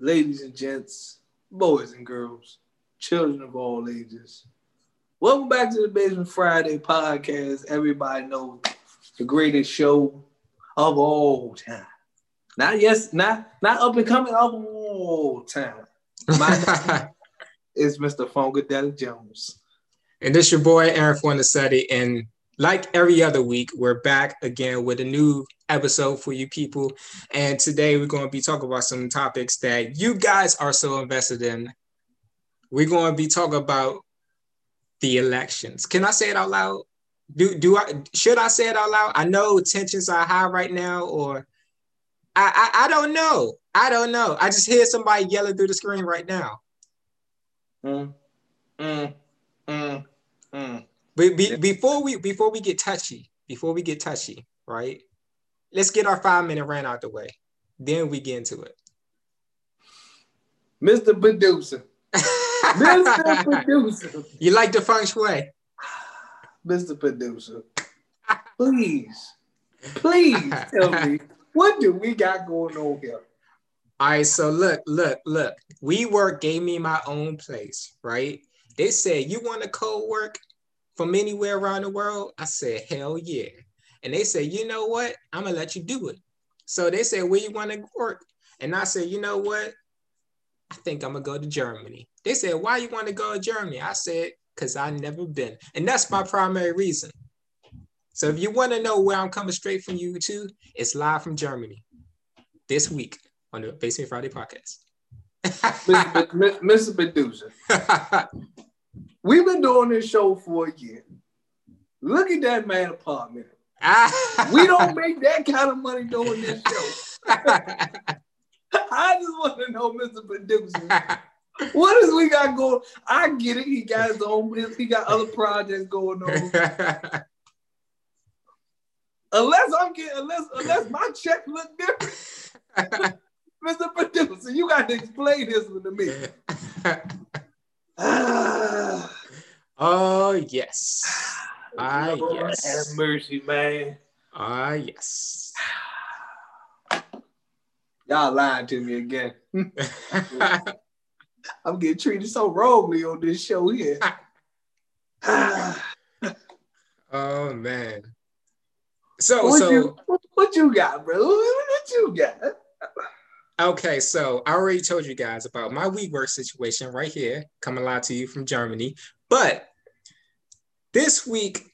ladies and gents, boys and girls, children of all ages. Welcome back to the Basement Friday podcast. Everybody knows the greatest show of all time. Not yes, not not up and coming of all time. My name is Mr. Funkadelic Jones. And this your boy Aaron Fornasetti. And like every other week, we're back again with a new episode for you people. And today we're going to be talking about some topics that you guys are so invested in. We're going to be talking about the elections. Can I say it out loud? Do do I should I say it out loud? I know tensions are high right now, or I I, I don't know. I don't know. I just hear somebody yelling through the screen right now. Mm, mm, mm, mm. But be, before we before we get touchy, before we get touchy, right? Let's get our five minute rant out the way. Then we get into it. Mr. Producer. Mr. Producer. You like the feng shui? Mr. Producer. Please, please tell me what do we got going on here? All right, so look, look, look. WeWork gave me my own place, right? They said, You want to co work from anywhere around the world? I said, Hell yeah. And they said, You know what? I'm going to let you do it. So they said, Where you want to work? And I said, You know what? I think I'm going to go to Germany. They said, Why you want to go to Germany? I said, Because i never been. And that's my primary reason. So if you want to know where I'm coming straight from you to, it's live from Germany this week on the Basement Friday podcast. Mr. Mr. Producer. We've been doing this show for a year. Look at that man apartment. we don't make that kind of money doing this show. I just want to know, Mr. Producer, what is we got going? I get it. He got his own. He got other projects going on. unless I'm getting, unless unless my check look different, Mr. Producer, you got to explain this one to me. Oh yes. Ah yes. Have mercy, man. Ah yes. Y'all lying to me again. I'm getting treated so wrongly on this show here. oh man. So what so you, what, what you got, bro? What you got? Okay, so I already told you guys about my WeWork situation right here, coming live to you from Germany. But this week,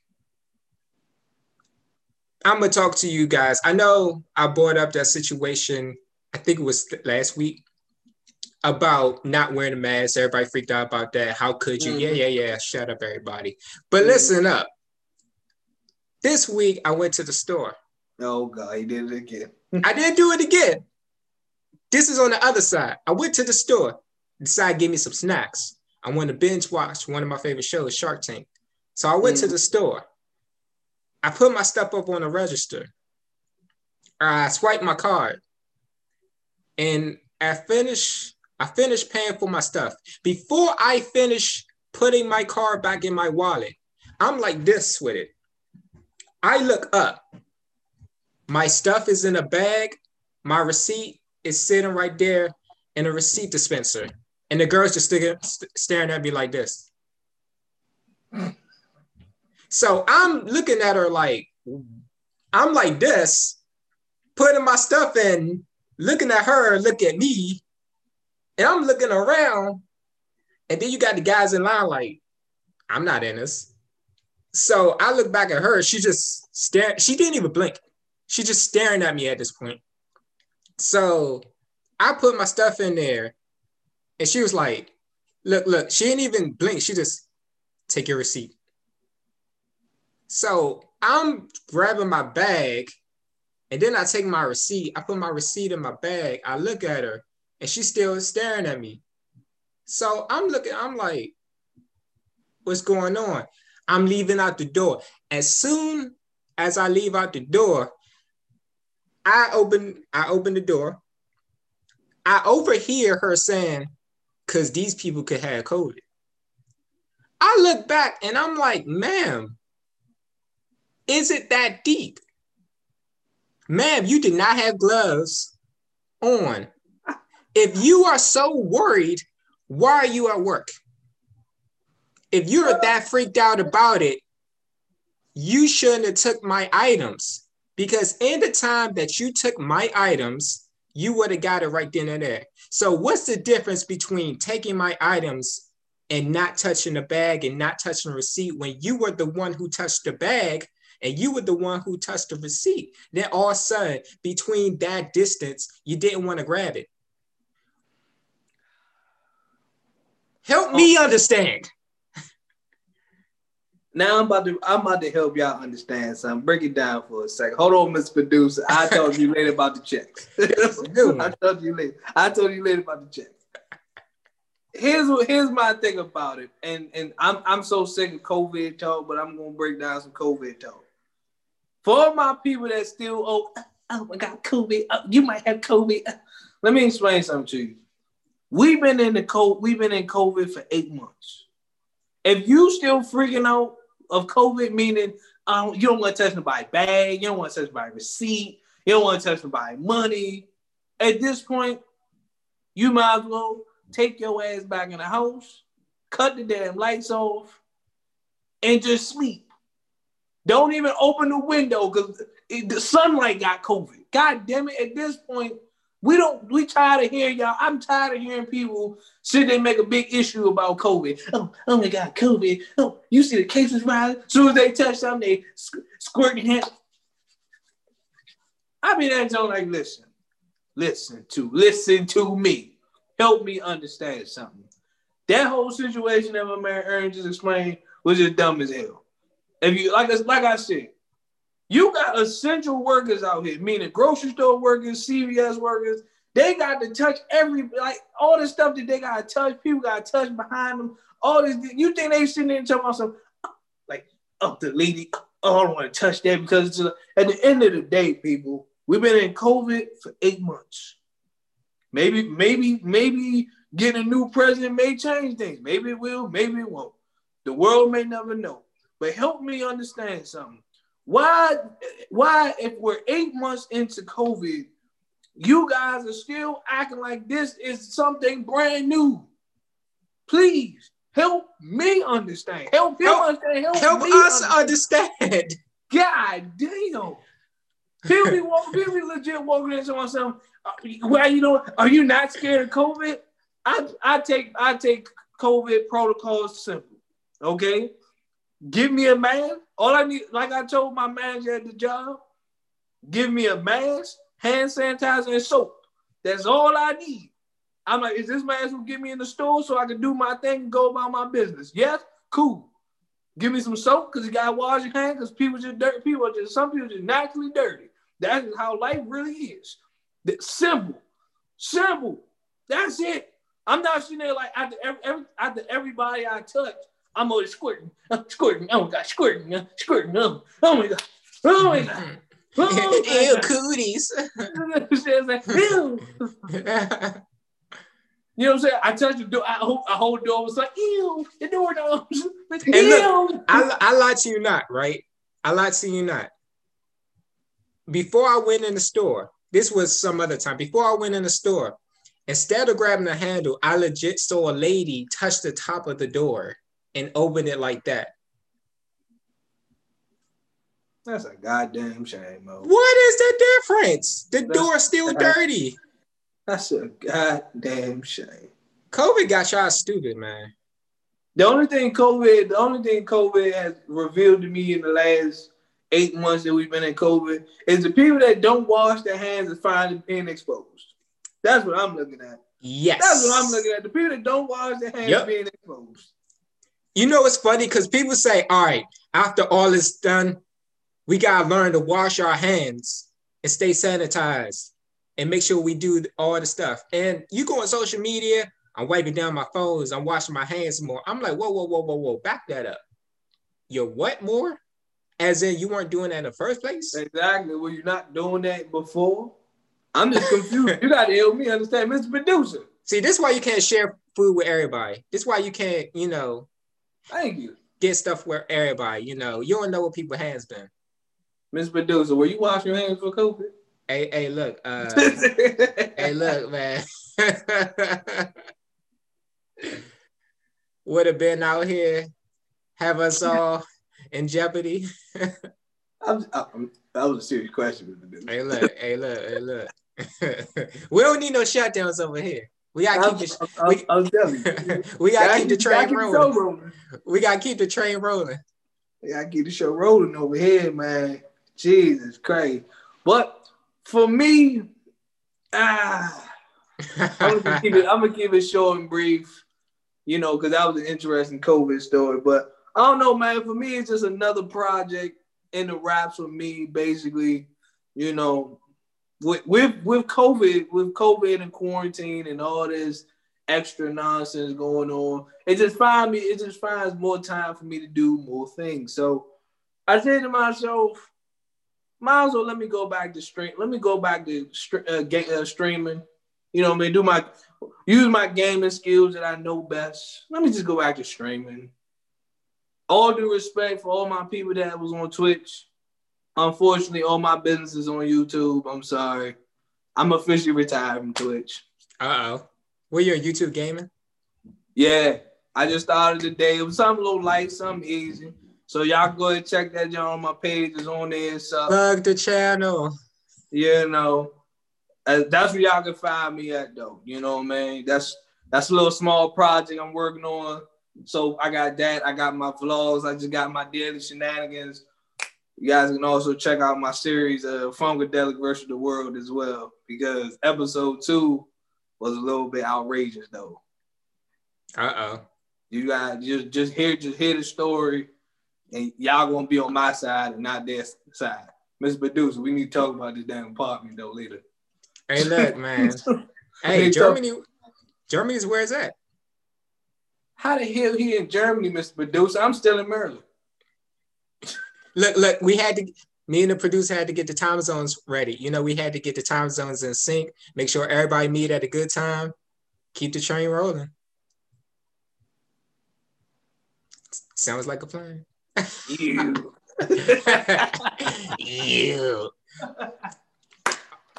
I'm gonna talk to you guys. I know I brought up that situation. I think it was last week about not wearing a mask. Everybody freaked out about that. How could you? Mm-hmm. Yeah, yeah, yeah. Shut up, everybody. But mm-hmm. listen up. This week I went to the store. Oh God, he did it again. I didn't do it again. This is on the other side. I went to the store, decided to give me some snacks. I want to binge watch one of my favorite shows, Shark Tank. So I went mm. to the store. I put my stuff up on the register. I swiped my card. And I finished, I finished paying for my stuff. Before I finish putting my card back in my wallet, I'm like this with it. I look up. My stuff is in a bag. My receipt is sitting right there in a receipt dispenser. And the girl's just st- staring at me like this. So I'm looking at her like, I'm like this, putting my stuff in, looking at her, look at me, and I'm looking around. And then you got the guys in line like, I'm not in this. So I look back at her. She just stared. She didn't even blink. She just staring at me at this point. So I put my stuff in there, and she was like, "Look, look." She didn't even blink. She just take your receipt. So I'm grabbing my bag, and then I take my receipt. I put my receipt in my bag. I look at her, and she's still staring at me. So I'm looking. I'm like, "What's going on?" I'm leaving out the door. As soon as I leave out the door, I open I open the door. I overhear her saying, because these people could have COVID. I look back and I'm like, ma'am, is it that deep? Ma'am, you did not have gloves on. if you are so worried, why are you at work? If you're that freaked out about it, you shouldn't have took my items because in the time that you took my items, you would have got it right then and there. So what's the difference between taking my items and not touching the bag and not touching the receipt when you were the one who touched the bag and you were the one who touched the receipt? Then all of a sudden, between that distance, you didn't want to grab it. Help me oh. understand. Now I'm about to I'm about to help y'all understand something. Break it down for a second. Hold on, Mr. Producer. I told you later about the checks. I told you later. I told you later about the checks. Here's here's my thing about it, and and I'm I'm so sick of COVID talk, but I'm gonna break down some COVID talk. For my people that still oh uh, oh my god COVID, oh, you might have COVID. Uh, let me explain something to you. We've been in the COVID, we've been in COVID for eight months. If you still freaking out of COVID, meaning um, you don't want to touch nobody's bag, you don't want to touch nobody's receipt, you don't want to touch nobody's money. At this point, you might as well take your ass back in the house, cut the damn lights off, and just sleep. Don't even open the window because the sunlight got COVID. God damn it! At this point, we don't. We tired of hearing y'all. I'm tired of hearing people sit there and make a big issue about COVID. Oh, oh my God, COVID. Oh, you see the cases rising. As soon as they touch something, they squirting hand. I mean, that's all like, listen, listen to, listen to me. Help me understand something. That whole situation that my man Aaron just explained was just dumb as hell. If you like, like I said, you got essential workers out here, meaning grocery store workers, CVS workers. They got to touch every like all the stuff that they got to touch. People got to touch behind them. All this. You think they sitting there talking about some like oh the lady? Oh, I don't want to touch that because at the end of the day, people, we've been in COVID for eight months. Maybe, maybe, maybe getting a new president may change things. Maybe it will. Maybe it won't. The world may never know. But help me understand something. Why, why, if we're eight months into COVID, you guys are still acting like this is something brand new? Please help me understand. Help him help, understand. Help, help us understand. understand. God damn. People be, walk, people be legit walking into myself. Uh, well, you know, are you not scared of COVID? I, I take I take COVID protocols simple. Okay, Give me a mask. All I need, like I told my manager at the job, give me a mask, hand sanitizer, and soap. That's all I need. I'm like, is this mask will get me in the store so I can do my thing and go about my business? Yes, cool. Give me some soap because you gotta wash your hands because people just dirty. People just some people just naturally dirty. That is how life really is. That's simple, simple. That's it. I'm not sitting there like after every, every after everybody I touch, I'm always squirting, uh, squirting. Oh my god, squirting, uh, squirting. Oh, oh my god, oh my god. Oh Ew, god. cooties. Ew. You know what I'm saying? I touched the door. I I hold the door. was like, ew, the door knows. Ew. Look, I, I lied to you not, right? I lied to you not. Before I went in the store, this was some other time. Before I went in the store, instead of grabbing the handle, I legit saw a lady touch the top of the door and open it like that. That's a goddamn shame, Mo. What is the difference? The That's, door's still dirty. That's a goddamn shame. COVID got y'all stupid, man. The only thing COVID, the only thing COVID has revealed to me in the last eight months that we've been in COVID is the people that don't wash their hands are finally being exposed. That's what I'm looking at. Yes. That's what I'm looking at. The people that don't wash their hands yep. being exposed. You know, it's funny because people say, all right, after all is done, we got to learn to wash our hands and stay sanitized and make sure we do all the stuff. And you go on social media, I'm wiping down my phones, I'm washing my hands more. I'm like, whoa, whoa, whoa, whoa, whoa, back that up. You're what more? As in you weren't doing that in the first place? Exactly. Were you not doing that before? I'm just confused. you got to help me understand, Mr. Producer. See, this is why you can't share food with everybody. This is why you can't, you know, Thank you. Get stuff where everybody, you know, you don't know what people has been. Miss Medusa, were you washing your hands for COVID? Hey, hey, look, uh, hey, look, man. Would have been out here, have us all in jeopardy. I'm, I'm, that was a serious question. Hey, look, hey, look, hey, look. we don't need no shutdowns over here. We gotta keep the I'm, we, I'm telling you. we gotta, gotta keep the train keep rolling. rolling. We gotta keep the train rolling. Yeah, I keep the show rolling over here, man. Jesus Christ. But for me, ah, I'm gonna keep it. I'm gonna keep it short and brief. You know, because that was an interesting COVID story. But I don't know, man. For me, it's just another project in the wraps with me. Basically, you know, with with COVID, with COVID and quarantine and all this extra nonsense going on, it just find me. It just finds more time for me to do more things. So I said to myself, might as well let me go back to stream. Let me go back to uh, uh, streaming. You know, I mean, do my use my gaming skills that I know best. Let me just go back to streaming. All due respect for all my people that was on Twitch. Unfortunately, all my business is on YouTube. I'm sorry. I'm officially retired from Twitch. Uh oh. Were you on YouTube gaming? Yeah. I just started today. It was something a little light, something easy. So y'all go ahead and check that down on my page. It's on there. So plug the channel. You know, that's where y'all can find me at though. You know what I mean? That's that's a little small project I'm working on. So I got that. I got my vlogs. I just got my daily shenanigans. You guys can also check out my series of Funkadelic versus the World as well, because episode two was a little bit outrageous though. Uh oh. You guys just just hear just hear the story, and y'all gonna be on my side and not their side. Miss Medusa, we need to talk about this damn apartment though later. Hey, look, man. hey, Germany, Germany's where is that? How the hell he in Germany, Mr. Medusa? I'm still in Maryland look, look, we had to me and the producer had to get the time zones ready. You know, we had to get the time zones in sync, make sure everybody meet at a good time, keep the train rolling. Sounds like a plan. You. you.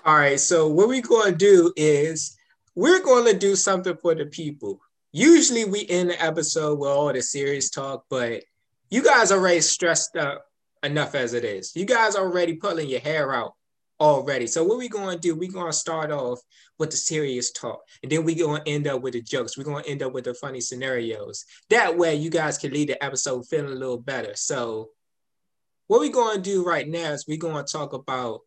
All right, so what we're going to do is we're going to do something for the people. Usually we end the episode with all the serious talk, but you guys are already stressed up enough as it is. You guys are already pulling your hair out already. So what we going to do, we're going to start off with the serious talk. And then we're going to end up with the jokes. We're going to end up with the funny scenarios. That way you guys can leave the episode feeling a little better. So what we're going to do right now is we're going to talk about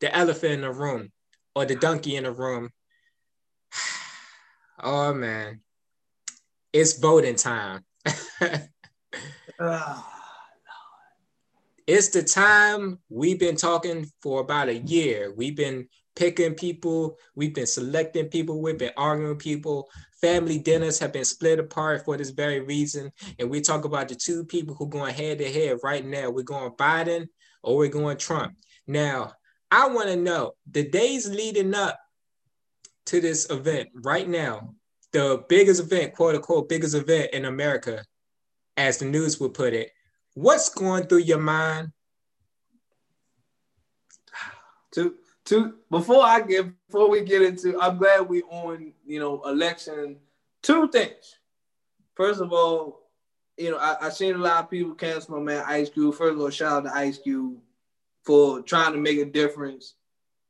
the elephant in the room or the donkey in the room. oh, man. It's voting time. uh. It's the time we've been talking for about a year. We've been picking people, we've been selecting people, we've been arguing people. Family dinners have been split apart for this very reason. And we talk about the two people who are going head to head right now. We're going Biden or we're going Trump. Now, I want to know the days leading up to this event right now, the biggest event, quote unquote, biggest event in America, as the news would put it, what's going through your mind? To to before I get before we get into, I'm glad we on you know election. Two things. First of all, you know I, I seen a lot of people cancel my man Ice Cube. First of all, shout out to Ice Cube for trying to make a difference.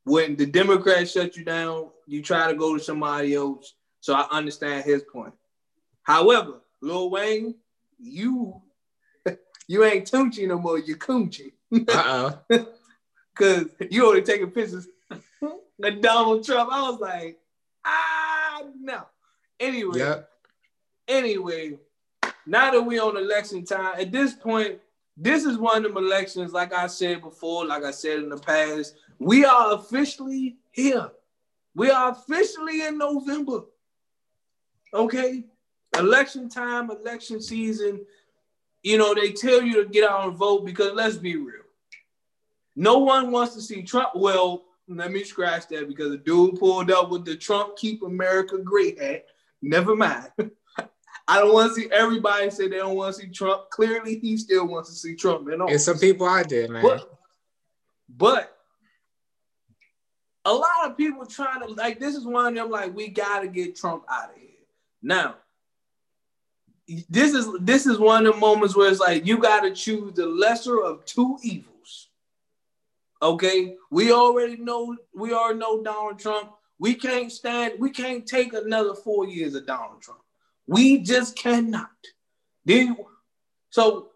When the Democrats shut you down, you try to go to somebody else. So I understand his point. However, Lil Wayne, you you ain't Tunechi no more, you Coochie. Uh oh. Cause you only taking pictures of Donald Trump. I was like, ah no. Anyway, yep. anyway, now that we on election time, at this point, this is one of them elections, like I said before, like I said in the past, we are officially here. We are officially in November. Okay? Election time, election season you know, they tell you to get out and vote because let's be real. No one wants to see Trump. Well, let me scratch that because the dude pulled up with the Trump Keep America Great hat. Never mind. I don't want to see everybody say they don't want to see Trump. Clearly, he still wants to see Trump. And some people I did, man. But, but a lot of people trying to like this is one of them like we gotta get Trump out of here. Now, this is this is one of the moments where it's like you gotta choose the lesser of two evils. Okay, we already know we already know Donald Trump. We can't stand, we can't take another four years of Donald Trump. We just cannot. Then so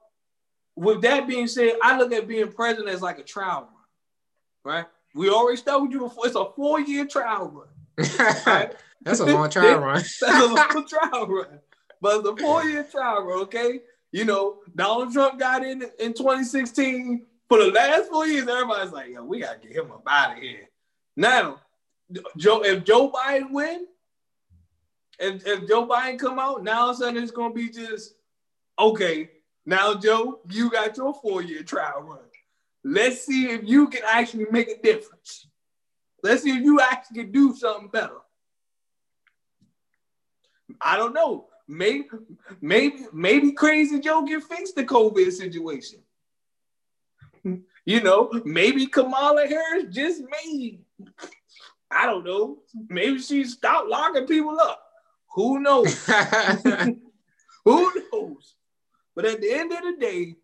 with that being said, I look at being president as like a trial run, right? We already told you before, it's a four-year trial run. Right? That's a long trial run. That's a long trial run. But a four-year trial run, okay? You know, Donald Trump got in in 2016. For the last four years, everybody's like, yo, we gotta get him up out of here. Now, Joe, if Joe Biden win, if, if Joe Biden come out, now all of a sudden it's gonna be just okay. Now, Joe, you got your four-year trial run. Let's see if you can actually make a difference. Let's see if you actually can do something better. I don't know. Maybe, maybe, maybe Crazy Joe can fix the COVID situation. You know, maybe Kamala Harris just made. I don't know. Maybe she stopped locking people up. Who knows? Who knows? But at the end of the day,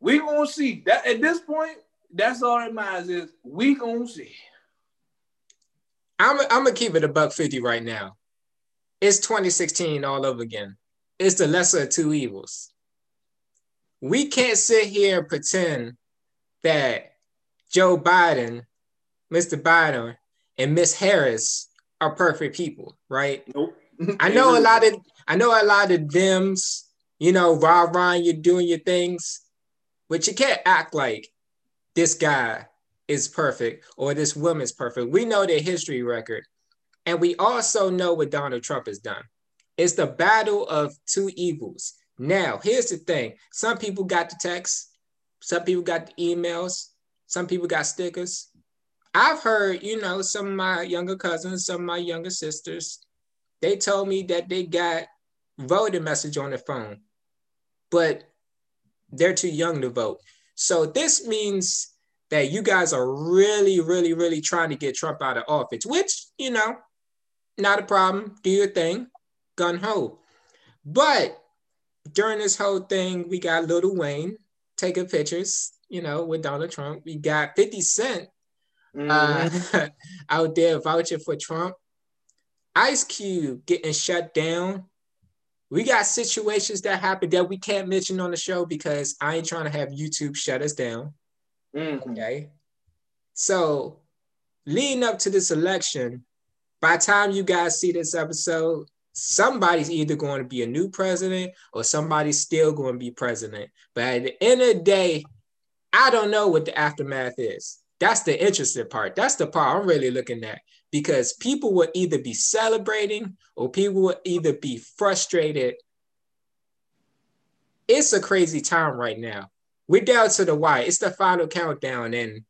we gonna see that at this point. That's all that matters is we gonna see. I'm I'm gonna keep it a buck fifty right now. It's 2016 all over again. It's the lesser of two evils. We can't sit here and pretend that Joe Biden, Mr. Biden, and Miss Harris are perfect people, right? Nope. I know a lot of I know a lot of Dems, you know, rah rah, you're doing your things. But you can't act like this guy is perfect or this woman's perfect. We know their history record. And we also know what Donald Trump has done. It's the battle of two evils. Now, here's the thing some people got the text, some people got the emails, some people got stickers. I've heard, you know, some of my younger cousins, some of my younger sisters, they told me that they got voting message on their phone. But they're too young to vote. So this means that you guys are really, really, really trying to get Trump out of office, which, you know, not a problem. Do your thing, gun ho. But during this whole thing, we got Lil Wayne taking pictures, you know, with Donald Trump. We got 50 Cent mm. uh, out there vouching for Trump. Ice Cube getting shut down we got situations that happen that we can't mention on the show because I ain't trying to have YouTube shut us down. Mm-hmm. Okay. So, leading up to this election, by the time you guys see this episode, somebody's either going to be a new president or somebody's still going to be president. But at the end of the day, I don't know what the aftermath is. That's the interesting part. That's the part I'm really looking at because people will either be celebrating or people will either be frustrated. It's a crazy time right now. We're down to the wire. It's the final countdown, and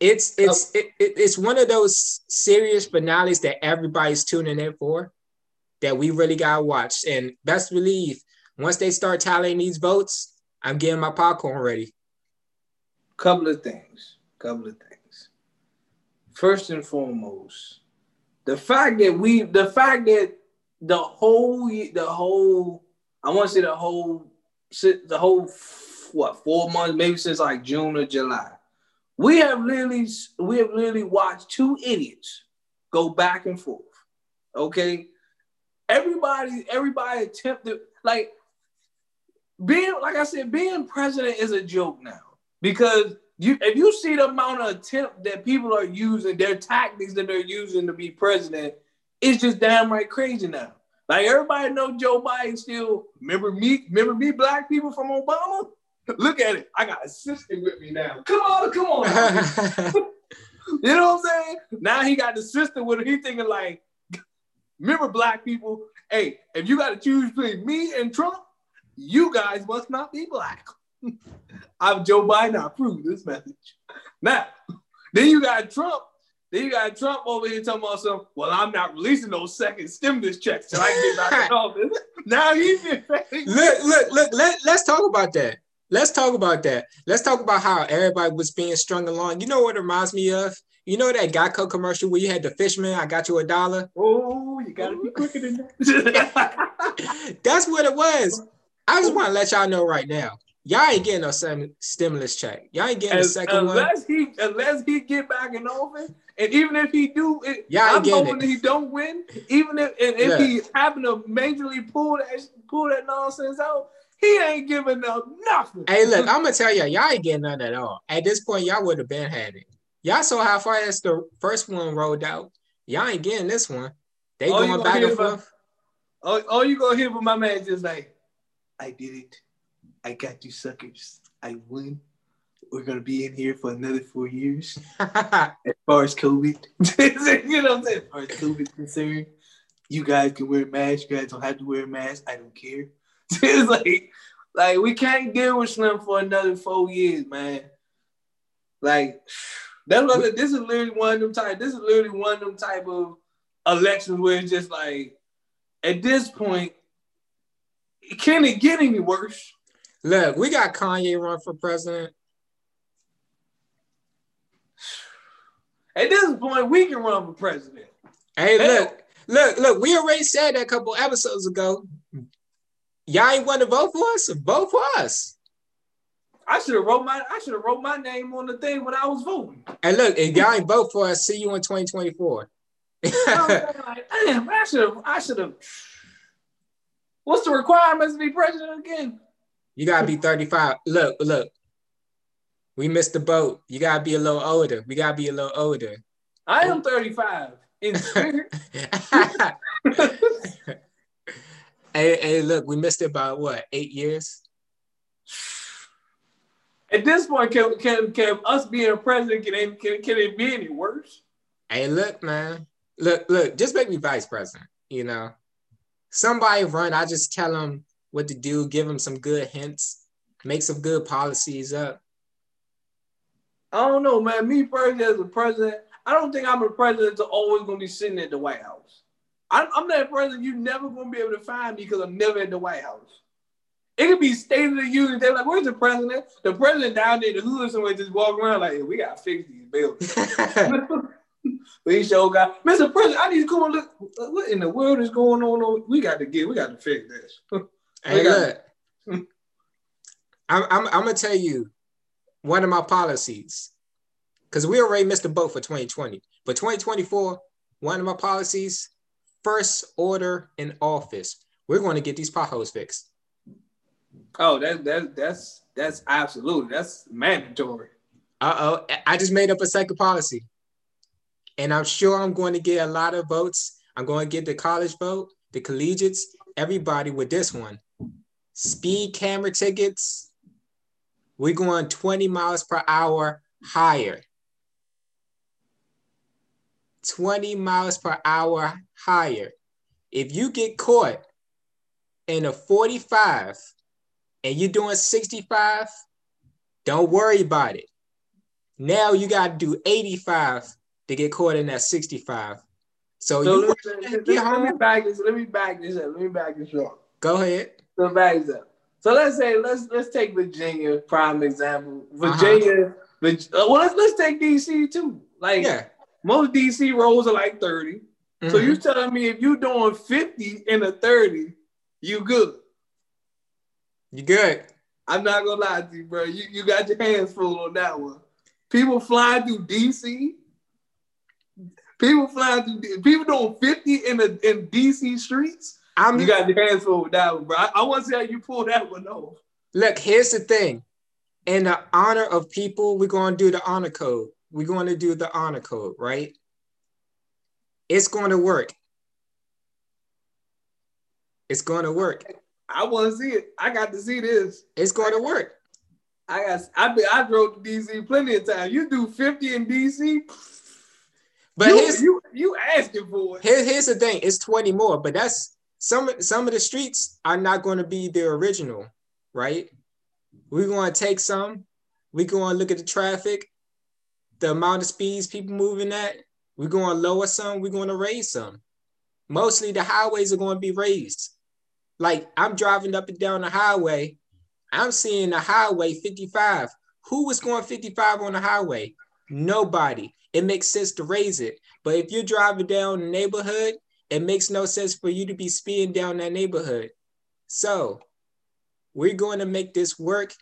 it's it's it, it, it's one of those serious finales that everybody's tuning in for that we really gotta watch. And best believe once they start tallying these votes, I'm getting my popcorn ready. Couple of things. Couple of things first and foremost, the fact that we, the fact that the whole, the whole, I want to say the whole, the whole, what, four months, maybe since like June or July, we have literally, we have literally watched two idiots go back and forth. Okay, everybody, everybody attempted like being, like I said, being president is a joke now because you if you see the amount of attempt that people are using, their tactics that they're using to be president, it's just damn right crazy now. Like everybody know Joe Biden still remember me, remember me, black people from Obama? Look at it. I got a sister with me now. Come on, come on. you know what I'm saying? Now he got the sister with him. He thinking like, remember black people, hey, if you got to choose between me and Trump, you guys must not be black. I'm Joe Biden. I approve this message. Now, then you got Trump. Then you got Trump over here talking about some. Well, I'm not releasing those second stimulus checks till I get back in office. Now he's look, look, look. Let, let's talk about that. Let's talk about that. Let's talk about how everybody was being strung along. You know what it reminds me of? You know that Geico commercial where you had the fisherman, I got you a dollar? Oh, you gotta be quicker than that. That's what it was. I just want to let y'all know right now. Y'all ain't getting no stimulus check. Y'all ain't getting a second unless one. He, unless he get back in office, and even if he do, it, y'all I'm hoping he don't win. Even if and if yeah. he happen to majorly pull that pull that nonsense out, he ain't giving up nothing. Hey, look, I'm gonna tell y'all, y'all ain't getting none at all. At this point, y'all would have been had it. Y'all saw how fast the first one rolled out. Y'all ain't getting this one. They oh, all going back and forth. all, all you gonna hear from my man just like, I did it. I got you suckers. I win. We're gonna be in here for another four years. as far as COVID, you know what I'm saying? As far as COVID is concerned, you guys can wear masks. You guys don't have to wear masks. I don't care. it's like, like we can't deal with Slim for another four years, man. Like, that's what this is literally one of them type. This is literally one of them type of elections where it's just like, at this point, can it get any worse? Look, we got Kanye run for president. At this point, we can run for president. Hey, Hell. look, look, look. We already said that a couple episodes ago. Y'all ain't want to vote for us. Vote for us. I should have wrote my I should have wrote my name on the thing when I was voting. And look, if y'all ain't vote for us, see you in 2024. Damn, I should have I should have. What's the requirements to be president again? You gotta be 35. Look, look. We missed the boat. You gotta be a little older. We gotta be a little older. I am 35 in spirit. hey, hey, look, we missed it by what, eight years? At this point, can can, can us being a president can, can can it be any worse? Hey, look, man. Look, look, just make me vice president, you know. Somebody run, I just tell them what to do, give them some good hints, make some good policies up. I don't know, man. Me personally, as a president, I don't think I'm a president that's always going to be sitting at the White House. I'm, I'm that president you're never going to be able to find me because I'm never in the White House. It could be State of the Union. They're like, "Where's the president?" The president down there, in the hood somewhere, just walk around like, hey, "We got to fix these buildings." we show got, Mr. President, I need to come and look. Uh, what in the world is going on? Oh, we got to get. We got to fix this. Hey, look, I'm, I'm, I'm gonna tell you one of my policies because we already missed the boat for 2020, but 2024, one of my policies, first order in office, we're going to get these potholes fixed. Oh, that that that's that's absolutely that's mandatory. Uh oh, I just made up a second policy, and I'm sure I'm going to get a lot of votes. I'm going to get the college vote, the collegiates, everybody with this one speed camera tickets, we're going 20 miles per hour higher. 20 miles per hour higher. If you get caught in a 45 and you're doing 65, don't worry about it. Now you got to do 85 to get caught in that 65. So, so you let, me, let, me back this. Let me back this up. Let me back this up. Go ahead So back this up. So let's say let's let's take Virginia prime example. Virginia, uh-huh. uh, well let's let's take DC too. Like yeah. Most DC roads are like 30. Mm-hmm. So you telling me if you doing 50 in a 30, you good. You good. I'm not gonna lie to you, bro. You, you got your hands full on that one. People flying through DC. People flying through people doing 50 in the in DC streets. I'm, you got your hands full with that one, bro. I, I want to see how you pull that one off. Look, here's the thing. In the honor of people, we're going to do the honor code. We're going to do the honor code, right? It's going to work. It's going to work. I want to see it. I got to see this. It's going to work. I got. I been, I drove to DC plenty of times. You do fifty in DC. But you, here's, you you asking for it. Here, here's the thing. It's twenty more, but that's some some of the streets are not going to be the original, right? We're going to take some. We're going to look at the traffic, the amount of speeds people moving at. We're going to lower some. We're going to raise some. Mostly the highways are going to be raised. Like I'm driving up and down the highway. I'm seeing the highway 55. Who was going 55 on the highway? Nobody. It makes sense to raise it. But if you're driving down the neighborhood, it makes no sense for you to be speeding down that neighborhood. So we're going to make this work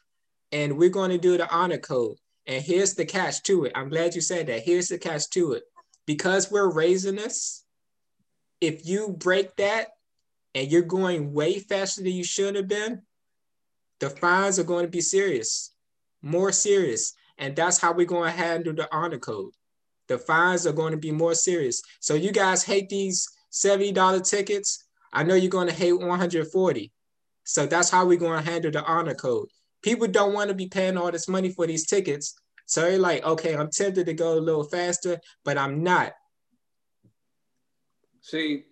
and we're going to do the honor code. And here's the catch to it. I'm glad you said that. Here's the catch to it. Because we're raising this, if you break that and you're going way faster than you should have been, the fines are going to be serious, more serious. And that's how we're going to handle the honor code. The fines are going to be more serious. So you guys hate these $70 tickets. I know you're going to hate 140. So that's how we're going to handle the honor code. People don't want to be paying all this money for these tickets. So you're like, okay, I'm tempted to go a little faster, but I'm not. See,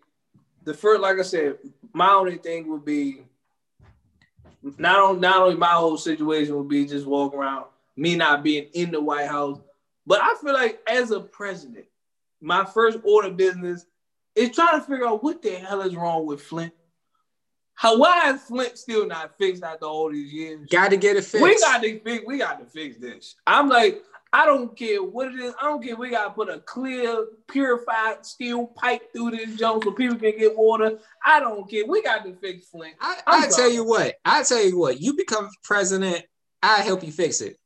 the first, like I said, my only thing would be not on not only my whole situation would be just walking around me not being in the White House, but I feel like as a president, my first order business is trying to figure out what the hell is wrong with Flint. How why is Flint still not fixed after all these years? Got to get it fixed. We got to fix. We got to fix this. I'm like, I don't care what it is. I don't care. We gotta put a clear, purified steel pipe through this junk so people can get water. I don't care. We got to fix Flint. I, I tell you what. I tell you what. You become president. I help you fix it.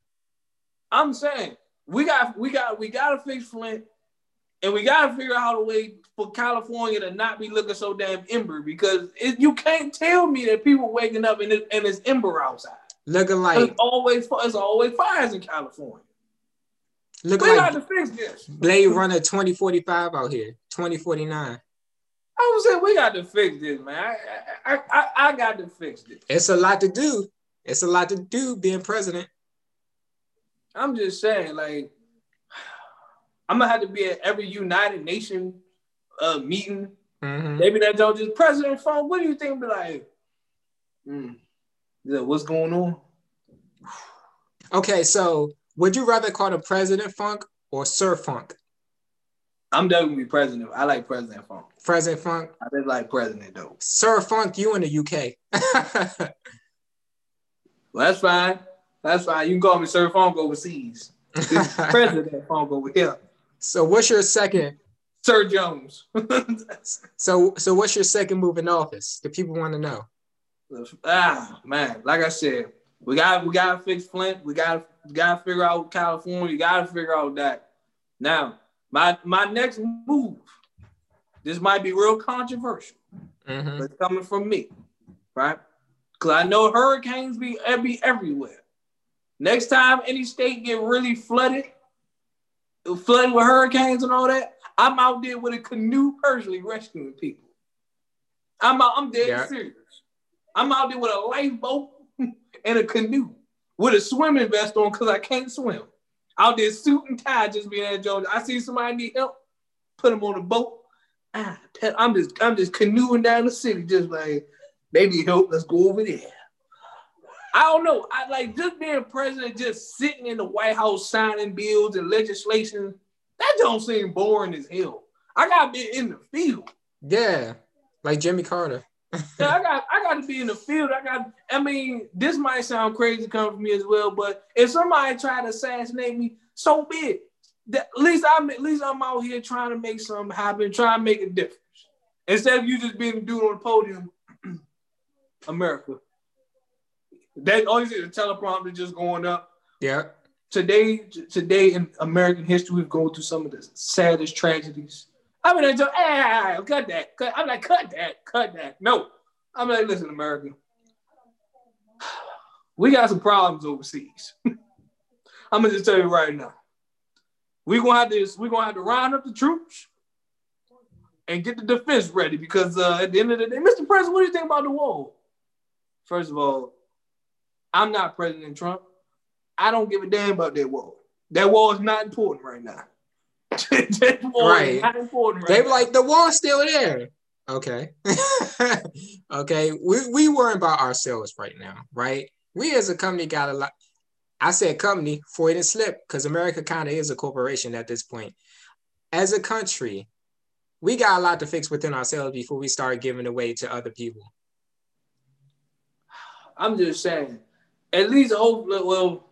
I'm saying we got we got we got to fix Flint, and we got to figure out a way for California to not be looking so damn ember because it, you can't tell me that people waking up and, it, and it's ember outside. Looking like it's always it's always fires in California. Look we like got to fix this. Blade Runner 2045 out here, 2049. I was saying we got to fix this, man. I, I, I, I got to fix this. It's a lot to do. It's a lot to do being president. I'm just saying, like, I'm gonna have to be at every United Nation uh, meeting. Mm-hmm. Maybe that don't just president phone. What do you think? Be like, mm, what's going on? Okay, so would you rather call him President Funk or Sir Funk? I'm definitely President. I like President Funk. President Funk. I just like President though. Sir Funk, you in the UK. well, that's fine. That's fine. You can call me Sir Funk overseas. President Funk over here. So what's your second? Sir Jones. so so what's your second move in office? The people want to know. Ah man, like I said, we got we gotta fix Flint. We gotta gotta figure out California. You gotta figure out that. Now, my my next move. This might be real controversial, mm-hmm. but it's coming from me, right? Because I know hurricanes be be everywhere. Next time any state get really flooded, flooded with hurricanes and all that, I'm out there with a canoe personally rescuing people. I'm out, I'm dead yeah. serious. I'm out there with a lifeboat and a canoe with a swimming vest on because I can't swim. Out there suit and tie just being at Georgia. I see somebody need help, put them on a boat. Ah, I'm just I'm just canoeing down the city, just like they need help. Let's go over there. I don't know. I like just being president, just sitting in the White House signing bills and legislation. That don't seem boring as hell. I gotta be in the field. Yeah, like Jimmy Carter yeah, I got I got to be in the field. I got. I mean, this might sound crazy coming from me as well, but if somebody tried to assassinate me, so be it. That, at least I'm at least I'm out here trying to make something happen, trying to make a difference. Instead of you just being a dude on the podium, America. That always is a teleprompter just going up. Yeah. Today, today in American history, we've gone through some of the saddest tragedies I'm gonna just, hey, cut that. Cut. I'm like, cut that, cut that. No. I'm like, listen, America. We got some problems overseas. I'm gonna just tell you right now. We're gonna have to we're gonna have to round up the troops and get the defense ready because uh, at the end of the day, Mr. President, what do you think about the wall? First of all, I'm not President Trump. I don't give a damn about that wall. That wall is not important right now. right. right. They were like, the wall's still there. Okay. okay. We we worry about ourselves right now, right? We as a company got a lot. I said company for it and slip because America kind of is a corporation at this point. As a country, we got a lot to fix within ourselves before we start giving away to other people. I'm just saying, at least hopefully, well,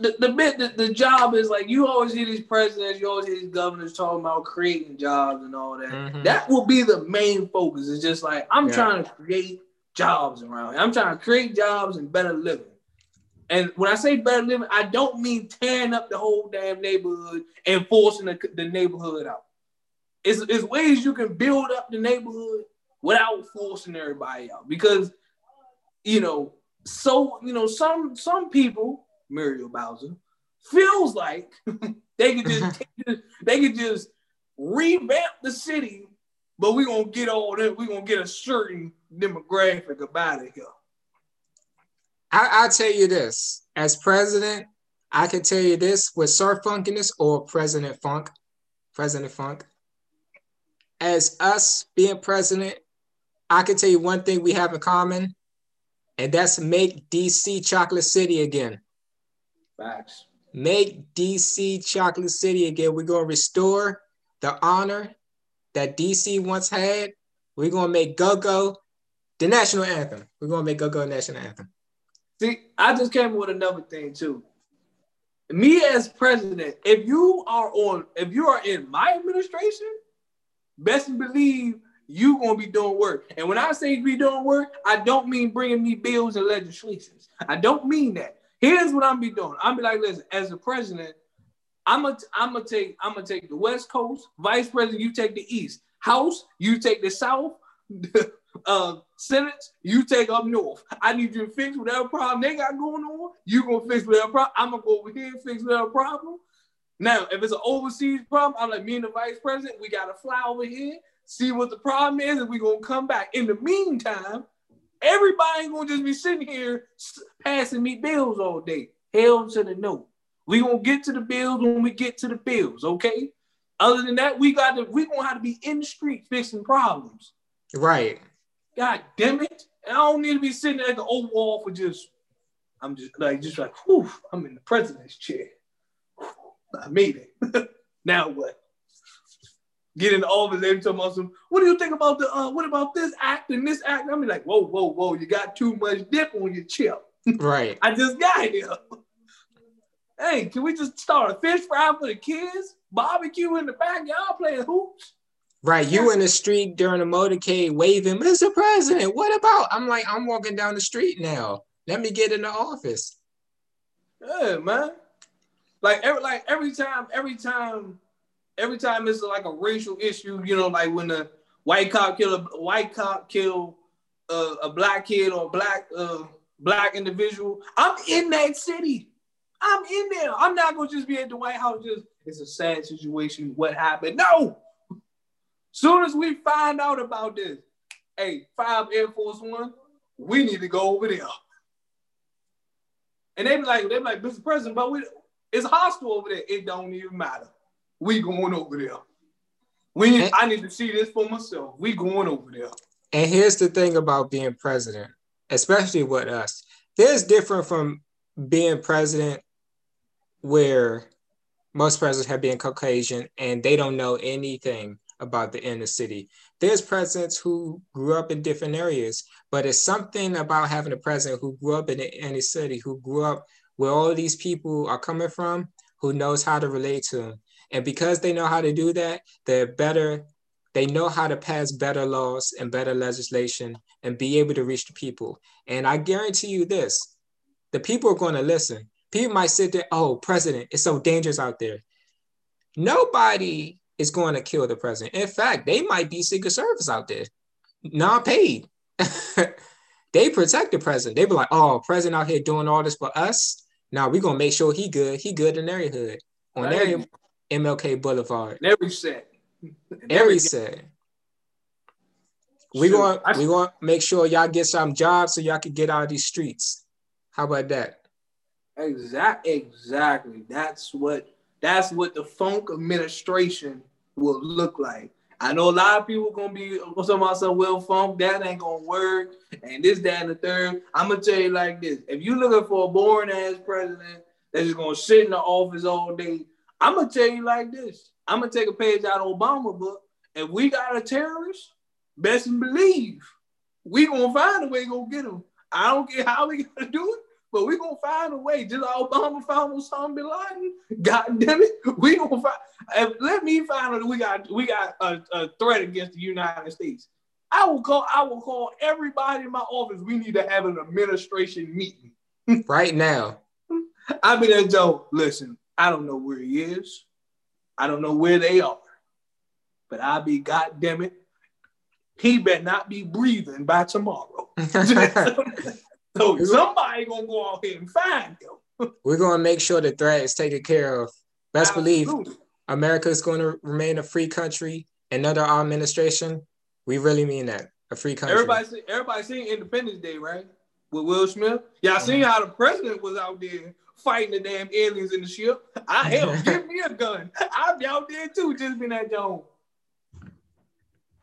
the the bit the, the job is like you always hear these presidents, you always hear these governors talking about creating jobs and all that. Mm-hmm. That will be the main focus. It's just like I'm yeah. trying to create jobs around. Here. I'm trying to create jobs and better living. And when I say better living, I don't mean tearing up the whole damn neighborhood and forcing the, the neighborhood out. It's, it's ways you can build up the neighborhood without forcing everybody out. Because, you know, so you know, some some people Muriel Bowser, feels like they could just they could just revamp the city, but we're gonna get all that, we're gonna get a certain demographic about it here. I, I'll tell you this. As president, I can tell you this with Sir Funkiness or President Funk, President Funk. As us being president, I can tell you one thing we have in common, and that's make DC Chocolate City again. Facts. Make DC Chocolate City again. We're gonna restore the honor that DC once had. We're gonna make Go Go the national anthem. We're gonna make Go Go national anthem. See, I just came with another thing too. Me as president, if you are on, if you are in my administration, best believe you gonna be doing work. And when I say be doing work, I don't mean bringing me bills and legislations. I don't mean that. Here's what I'm be doing. I'm be like, listen, as the president, I'm gonna I'm gonna take I'm gonna take the West Coast. Vice President, you take the East. House, you take the South. uh, Senate, you take up north. I need you to fix whatever problem they got going on. You gonna fix whatever problem. I'm gonna go over here and fix whatever problem. Now, if it's an overseas problem, I'm like me and the vice president. We gotta fly over here, see what the problem is, and we gonna come back. In the meantime, Everybody ain't gonna just be sitting here passing me bills all day. Hell to the no. We gonna get to the bills when we get to the bills, okay? Other than that, we got to we gonna have to be in the street fixing problems. Right. God damn it. I don't need to be sitting at the old wall for just I'm just like just like whew, I'm in the president's chair. I made it. now what? Get in the office every time about some, what do you think about the uh what about this act and this act? I'm like, whoa, whoa, whoa, you got too much dip on your chip. Right. I just got here. hey, can we just start a fish fry for the kids? Barbecue in the back, y'all playing hoops. Right, you in the street during a motorcade waving, Mr. President, what about? I'm like, I'm walking down the street now. Let me get in the office. Yeah, man. Like every like every time, every time every time it's like a racial issue, you know, like when the white cop kill a white cop kill a, black kid or black uh, black individual, I'm in that city. I'm in there. I'm not gonna just be at the White House. Just it's a sad situation. What happened? No. Soon as we find out about this, hey, five Air Force One, we need to go over there. And they be like, they be like, Mr. President, but we, it's hostile over there. It don't even matter. We going over there. We and, I need to see this for myself. We going over there. And here's the thing about being president, especially with us. There's different from being president where most presidents have been Caucasian and they don't know anything about the inner city. There's presidents who grew up in different areas, but it's something about having a president who grew up in the inner city, who grew up where all these people are coming from, who knows how to relate to them. And because they know how to do that, they're better, they know how to pass better laws and better legislation and be able to reach the people. And I guarantee you this the people are going to listen. People might sit there, oh, president, it's so dangerous out there. Nobody is going to kill the president. In fact, they might be Secret Service out there, not paid. they protect the president. They be like, oh, president out here doing all this for us. Now we're gonna make sure he good. He good in every hood. On every MLK Boulevard. Every set. Every set. We going we going make sure y'all get some jobs so y'all can get out of these streets. How about that? Exact exactly. That's what that's what the Funk administration will look like. I know a lot of people gonna be talking about some well funk that ain't gonna work and this, that, and the third. I'm gonna tell you like this: if you looking for a boring ass president that's just gonna sit in the office all day I'm gonna tell you like this. I'm gonna take a page out of Obama book. If we got a terrorist, best believe we gonna find a way to go get him. I don't care how we gonna do it, but we gonna find a way. Just like Obama found Osama bin Laden. God damn it, we gonna find. let me find out we got we got a, a threat against the United States. I will call. I will call everybody in my office. We need to have an administration meeting right now. I mean, that Joe. Listen, I don't know where he is. I don't know where they are, but I'll be goddamn it. He better not be breathing by tomorrow. so somebody gonna go out here and find him. We're gonna make sure the threat is taken care of. Best Absolutely. believe America is going to remain a free country and under our administration. We really mean that. A free country. Everybody, see, everybody seen Independence Day, right? With Will Smith. Y'all mm-hmm. seen how the president was out there fighting the damn aliens in the ship. I hell, give me a gun. I'll be out there too, just being that Jones.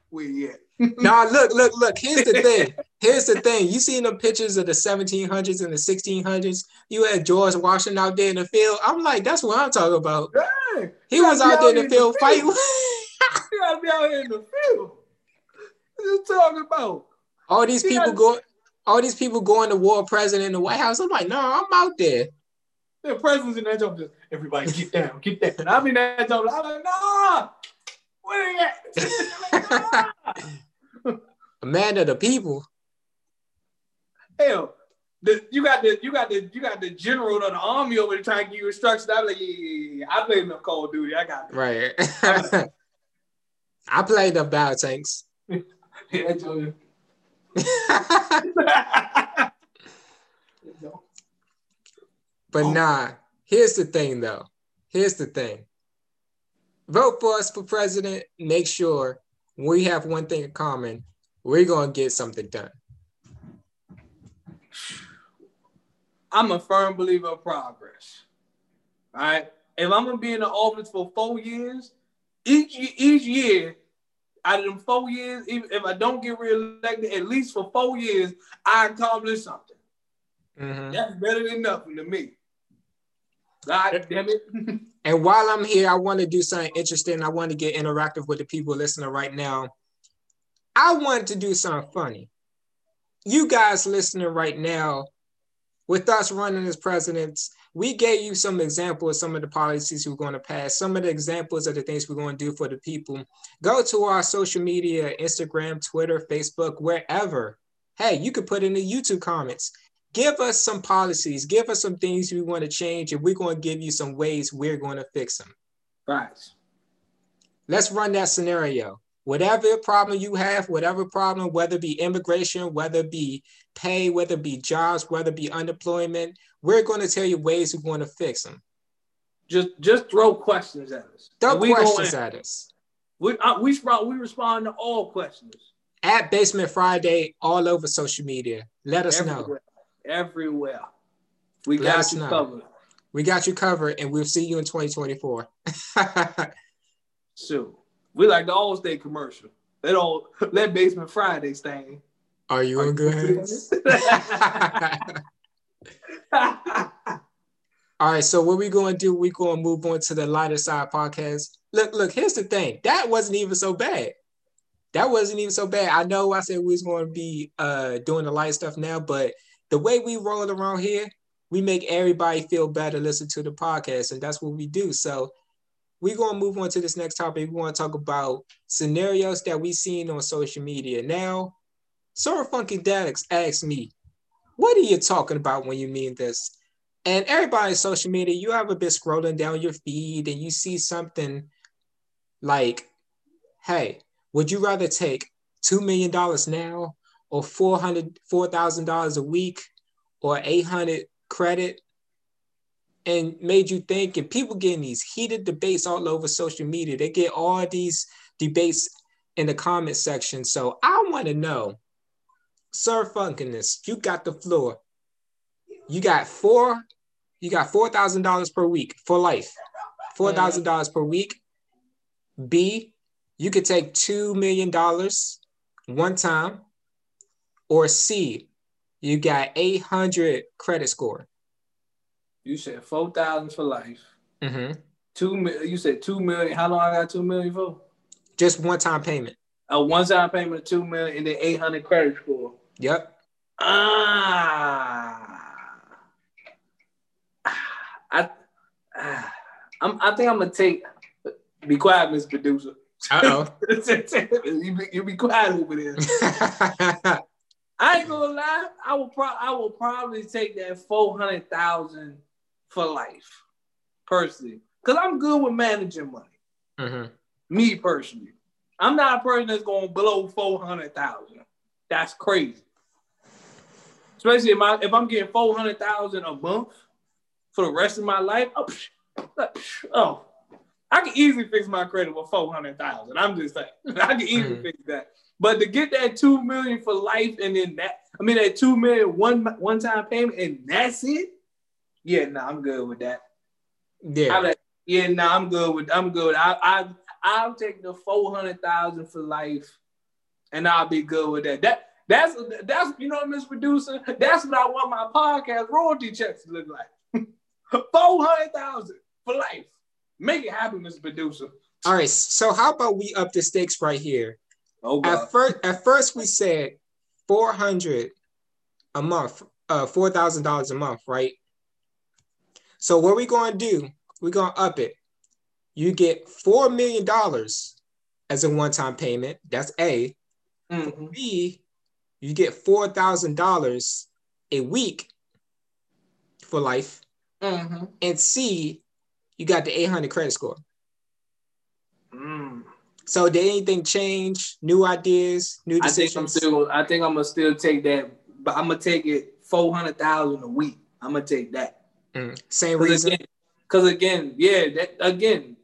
Where you at? nah, look, look, look. Here's the thing. Here's the thing. You seen the pictures of the 1700s and the 1600s? You had George Washington out there in the field. I'm like, that's what I'm talking about. Dang, he was out there in the field, fighting. you gotta be out here in the field. What you talking about? All these he people going, all these people going to war president in the White House. I'm like, no, I'm out there. The president's in that job. Just everybody get down, get down. And I'm in that job. I'm like, nah. Where you at? A man of the people. Hell, the, you got the you got the you got the general of the army over there trying to give you instructions. I'm like, yeah, yeah, yeah. I played enough Call of Duty. I got. Right. I played the battle tanks. yeah, but oh. nah, here's the thing though. Here's the thing. Vote for us for president. Make sure we have one thing in common. We're gonna get something done. I'm a firm believer of progress. All right. If I'm gonna be in the office for four years, each each year out of them four years, even if I don't get reelected, at least for four years, I accomplished something. Mm-hmm. That's better than nothing to me. God damn it. and while I'm here, I want to do something interesting. I want to get interactive with the people listening right now. I want to do something funny. You guys listening right now, with us running as presidents, we gave you some examples of some of the policies we're going to pass, some of the examples of the things we're going to do for the people. Go to our social media, Instagram, Twitter, Facebook, wherever. Hey, you could put in the YouTube comments. Give us some policies, give us some things we want to change, and we're going to give you some ways we're going to fix them. Right. Let's run that scenario. Whatever problem you have, whatever problem, whether it be immigration, whether it be pay, whether it be jobs, whether it be unemployment, we're going to tell you ways we're going to fix them. Just just throw questions at us. Throw questions at us. We uh, we we respond to all questions. At Basement Friday, all over social media. Let us Everywhere. know. Everywhere. We Let got you know. covered. We got you covered, and we'll see you in 2024. so we like the Allstate commercial. Let all let Basement Friday stain. Are you in good hands? All right, so what we going to do? We going to move on to the lighter side podcast. Look, look. Here's the thing. That wasn't even so bad. That wasn't even so bad. I know I said we was going to be uh, doing the light stuff now, but the way we roll around here, we make everybody feel better. Listen to the podcast, and that's what we do. So we're to move on to this next topic. We want to talk about scenarios that we've seen on social media. Now, Sir Funky Dax asked me, what are you talking about when you mean this? And everybody on social media, you ever been scrolling down your feed and you see something like, hey, would you rather take $2 million now or $400, $4,000 a week or 800 credit? And made you think, and people getting these heated debates all over social media. They get all these debates in the comment section. So I want to know Sir Funkiness, you got the floor. You got four, you got four thousand dollars per week for life. Four mm-hmm. thousand dollars per week. B, you could take two million dollars one time. Or C, you got 800 credit score. You said 4,000 for life. Mm-hmm. Two, you said 2 million. How long I got 2 million for? Just one time payment a one time payment of two million and then eight hundred credit score. Yep. Ah, I, ah, I'm, I think I'm gonna take. Be quiet, Miss Producer. Uh oh. you, be, you be quiet over there. I ain't gonna lie. I will pro- I will probably take that four hundred thousand for life, personally, because I'm good with managing money. Mm-hmm. Me personally, I'm not a person that's gonna blow four hundred thousand. That's crazy. Especially if, I, if I'm getting four hundred thousand a month for the rest of my life. Oh, oh, I can easily fix my credit with four hundred thousand. I'm just saying, I can easily mm-hmm. fix that. But to get that two million for life and then that, I mean that two million one one time payment and that's it. Yeah, no, nah, I'm good with that. Yeah, like, yeah, no, nah, I'm good with. I'm good. I I I'll take the four hundred thousand for life, and I'll be good with that. That that's that's you know, Miss Producer. That's what I want my podcast royalty checks to look like. four hundred thousand for life. Make it happen, Mr. Producer. All right. So how about we up the stakes right here? Oh, God. At first, at first we said four hundred a month, uh, four thousand dollars a month, right? So what we gonna do? We're gonna up it. You get four million dollars as a one-time payment. That's A. Mm-hmm. B, you get four thousand dollars a week for life. Mm-hmm. And C, you got the 800 credit score. Mm. So did anything change? New ideas, new decisions? I think I'm still. I think I'm gonna still take that, but I'm gonna take it four hundred thousand a week. I'm gonna take that. Mm. Same reason. Because again, again, yeah, that again.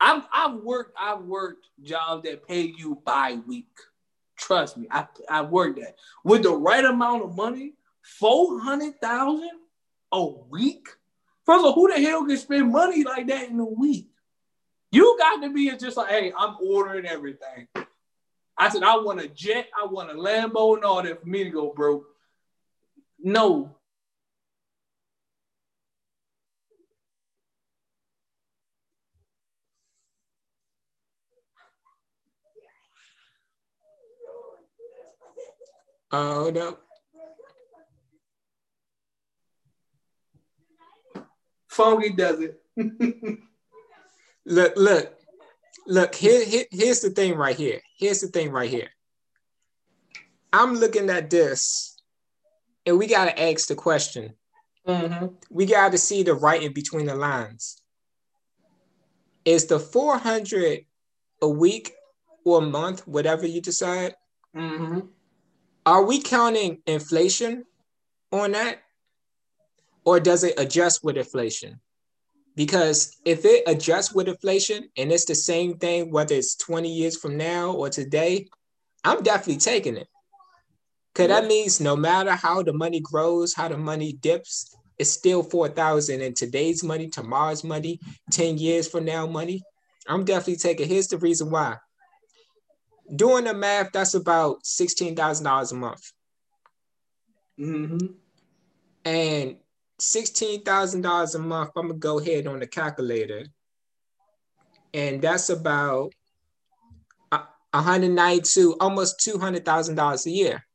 I've I've worked I've worked jobs that pay you by week. Trust me, I I worked that with the right amount of money. Four hundred thousand a week. First of all, who the hell can spend money like that in a week? You got to be just like, hey, I'm ordering everything. I said, I want a jet, I want a Lambo, and all that for me to go broke. No. Oh no. Funky does it. look, look, look. Here, here, here's the thing right here. Here's the thing right here. I'm looking at this, and we gotta ask the question. Mm-hmm. We gotta see the writing between the lines. Is the 400 a week or a month, whatever you decide? Mm-hmm. Are we counting inflation on that? Or does it adjust with inflation? Because if it adjusts with inflation and it's the same thing, whether it's 20 years from now or today, I'm definitely taking it. Because that means no matter how the money grows, how the money dips, it's still 4,000 in today's money, tomorrow's money, 10 years from now money. I'm definitely taking. Here's the reason why. Doing the math, that's about $16,000 a month. Mm-hmm. And $16,000 a month, I'm gonna go ahead on the calculator. And that's about 192, almost $200,000 a year.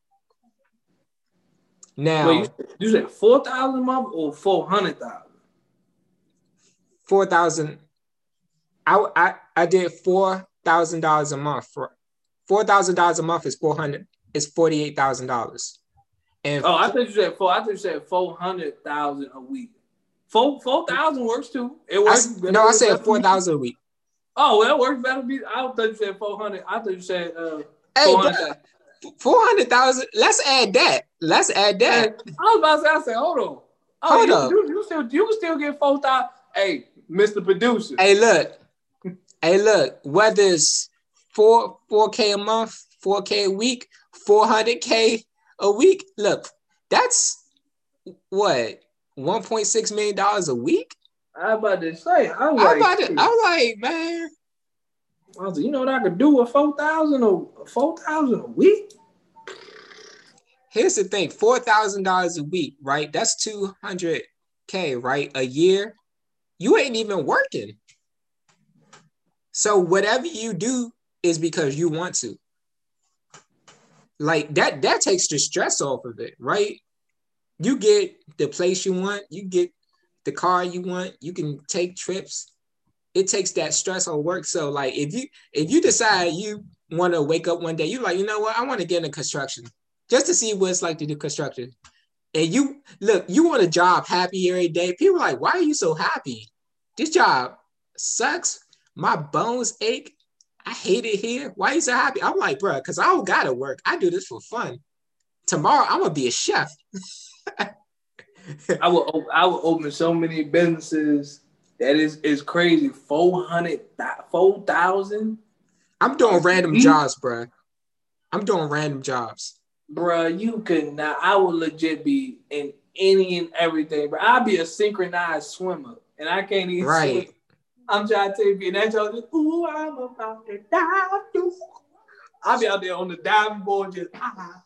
Now, Wait, you, said 4,000 a month or 400,000? 4,000. I, I, I did $4,000 a month. For $4,000 a month is 400 is $48,000. And oh, I thought you said four. I thought you said four hundred thousand a week. Four four thousand works too. It works. I, no, I said four thousand a week. Oh, well, it works better. Be I thought you said four hundred. I thought you said uh, hey, four hundred thousand. Let's add that. Let's add that. I was about to say. I said, hold on. Oh, hold you, up. You, you still you still get four thousand. Hey, Mister Producer. Hey, look. hey, look. Whether it's four four k a month, four k a week, four hundred k a week. Look, that's what 1.6 million dollars a week. I'm about to say, I'm like, about to, I'm like, man. I was like, you know what I could do with four thousand or four thousand a week. Here's the thing: four thousand dollars a week, right? That's two hundred k, right? A year. You ain't even working. So whatever you do is because you want to. Like that that takes the stress off of it, right? You get the place you want, you get the car you want, you can take trips. It takes that stress on work. So like if you if you decide you want to wake up one day, you're like, you know what, I want to get into construction just to see what it's like to do construction. And you look, you want a job happy every day. People are like, why are you so happy? This job sucks. My bones ache. I hate it here. Why are you so happy? I'm like, bro, because I don't gotta work. I do this for fun. Tomorrow I'm gonna be a chef. I will I will open so many businesses that is is crazy. 400 4,000. Mm-hmm. I'm doing random jobs, bro. I'm doing random jobs. Bro, you could not. I would legit be in any and everything, bro. I'd be a synchronized swimmer, and I can't even right. Swim. I'm trying to take you, and that y'all just, ooh, I'm about to dive. I'll be out there on the diving board just. Ah,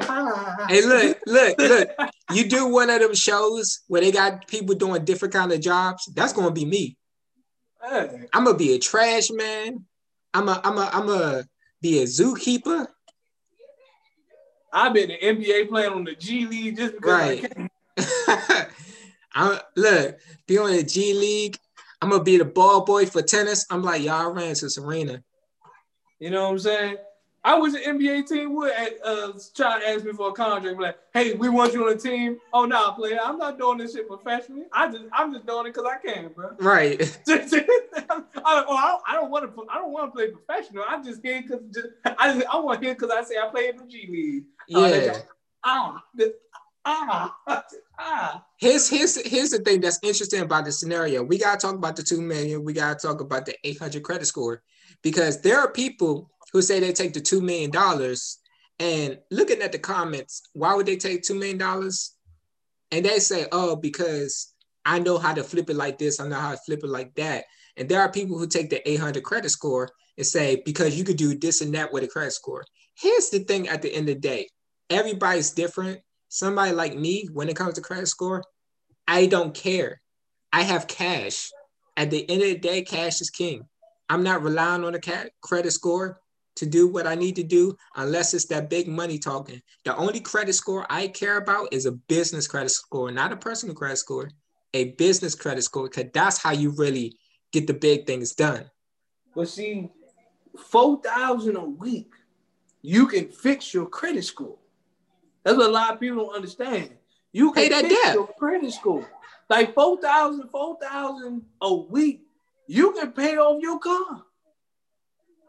ah. Hey, look, look, look. You do one of them shows where they got people doing different kind of jobs. That's gonna be me. Hey. I'm gonna be a trash man. I'm a, I'm a, I'm a be a zookeeper. I've been an NBA playing on the G League just because right. I am look, be on the G League. I'm gonna be the ball boy for tennis. I'm like, y'all ran to Serena. You know what I'm saying? I was an NBA team would uh, try to ask me for a contract, like, hey, we want you on the team. Oh no, nah, player, I'm not doing this shit professionally. I just I'm just doing it because I can, bro. Right. I, oh, I, don't want to I don't want to play professional. I'm just here because I just, I want here because I say I played in the G League. Yeah. Ah, ah, ah. Here's here's here's the thing that's interesting about the scenario. We gotta talk about the two million. We gotta talk about the 800 credit score because there are people who say they take the $2 million and looking at the comments, why would they take $2 million? And they say, oh, because I know how to flip it like this, I know how to flip it like that. And there are people who take the 800 credit score and say, because you could do this and that with a credit score. Here's the thing at the end of the day everybody's different. Somebody like me, when it comes to credit score, I don't care. I have cash. At the end of the day, cash is king. I'm not relying on a credit score to do what I need to do unless it's that big money talking. The only credit score I care about is a business credit score, not a personal credit score, a business credit score, because that's how you really get the big things done. But see, 4000 a week, you can fix your credit score. That's what a lot of people don't understand. You can Pay that debt. your credit score. Like 4000 4000 a week, you can pay off your car.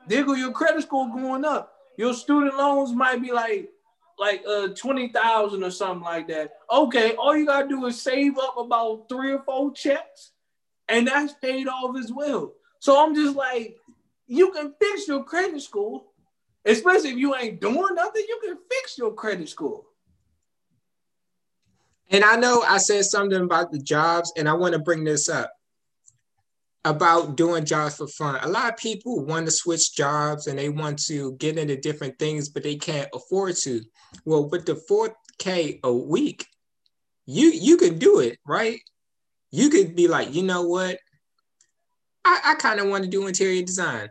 There go your credit score going up. Your student loans might be like like uh 20,000 or something like that. Okay, all you got to do is save up about 3 or 4 checks and that's paid off as well. So I'm just like you can fix your credit score, especially if you ain't doing nothing, you can fix your credit score. And I know I said something about the jobs and I want to bring this up about doing jobs for fun. A lot of people want to switch jobs and they want to get into different things, but they can't afford to. Well, with the 4K a week, you you can do it, right? You could be like, you know what? I, I kind of want to do interior design.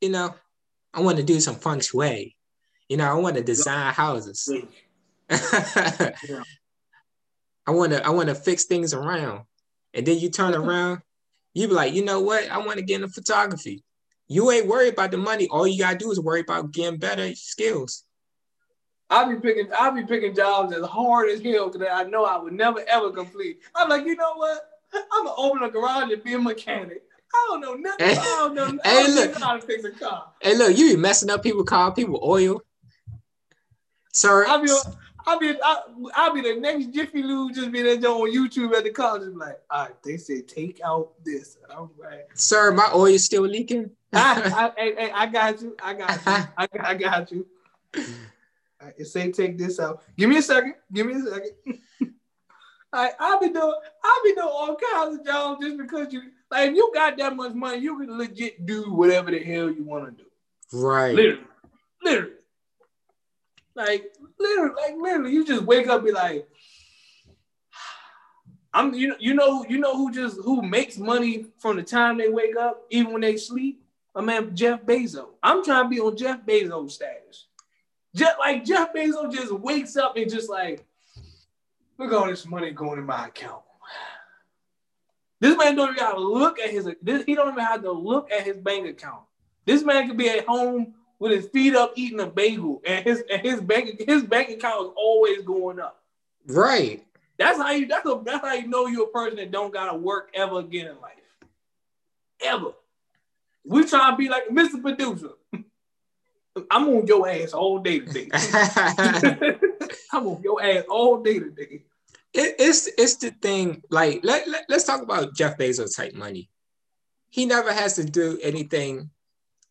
You know, I want to do some feng shui. You know, I want to design houses. I want to I want to fix things around. And then you turn mm-hmm. around you be like, you know what? I want to get into photography. You ain't worried about the money. All you gotta do is worry about getting better skills. I'll be picking I'll be picking jobs as hard as hell because I know I would never ever complete. I'm like, you know what? I'm gonna open a garage and be a mechanic. I don't know nothing. Hey, I don't know, hey, I don't look, how to fix a car. Hey, look, you be messing up people car, people oil. Sorry. I'll be, I'll be, I'll, be the next Jiffy Lube just be there on YouTube at the college. like, all right, they said take out this. I'm like, sir, my oil is still leaking. Ah, I, I, I, I, got you. I got you. I, I got you. It say take this out. Give me a second. Give me a second. I, I'll be doing, I'll be doing all kinds of jobs just because you, like, if you got that much money, you can legit do whatever the hell you want to do. Right. Literally. Literally. Like literally, like literally, you just wake up and be like, I'm you know, you know, you know who just who makes money from the time they wake up, even when they sleep? My man Jeff Bezos. I'm trying to be on Jeff Bezos status. Just like Jeff Bezos just wakes up and just like, look at all this money going in my account. This man don't even have to look at his. This, he don't even have to look at his bank account. This man could be at home with his feet up eating a bagel, and his and his bank his bank account is always going up. Right. That's how you. That's a, that's how you know you're a person that don't gotta work ever again in life. Ever. We try to be like Mr. Producer. I'm on your ass all day today. I'm on your ass all day today. It, it's it's the thing. Like let, let let's talk about Jeff Bezos type money. He never has to do anything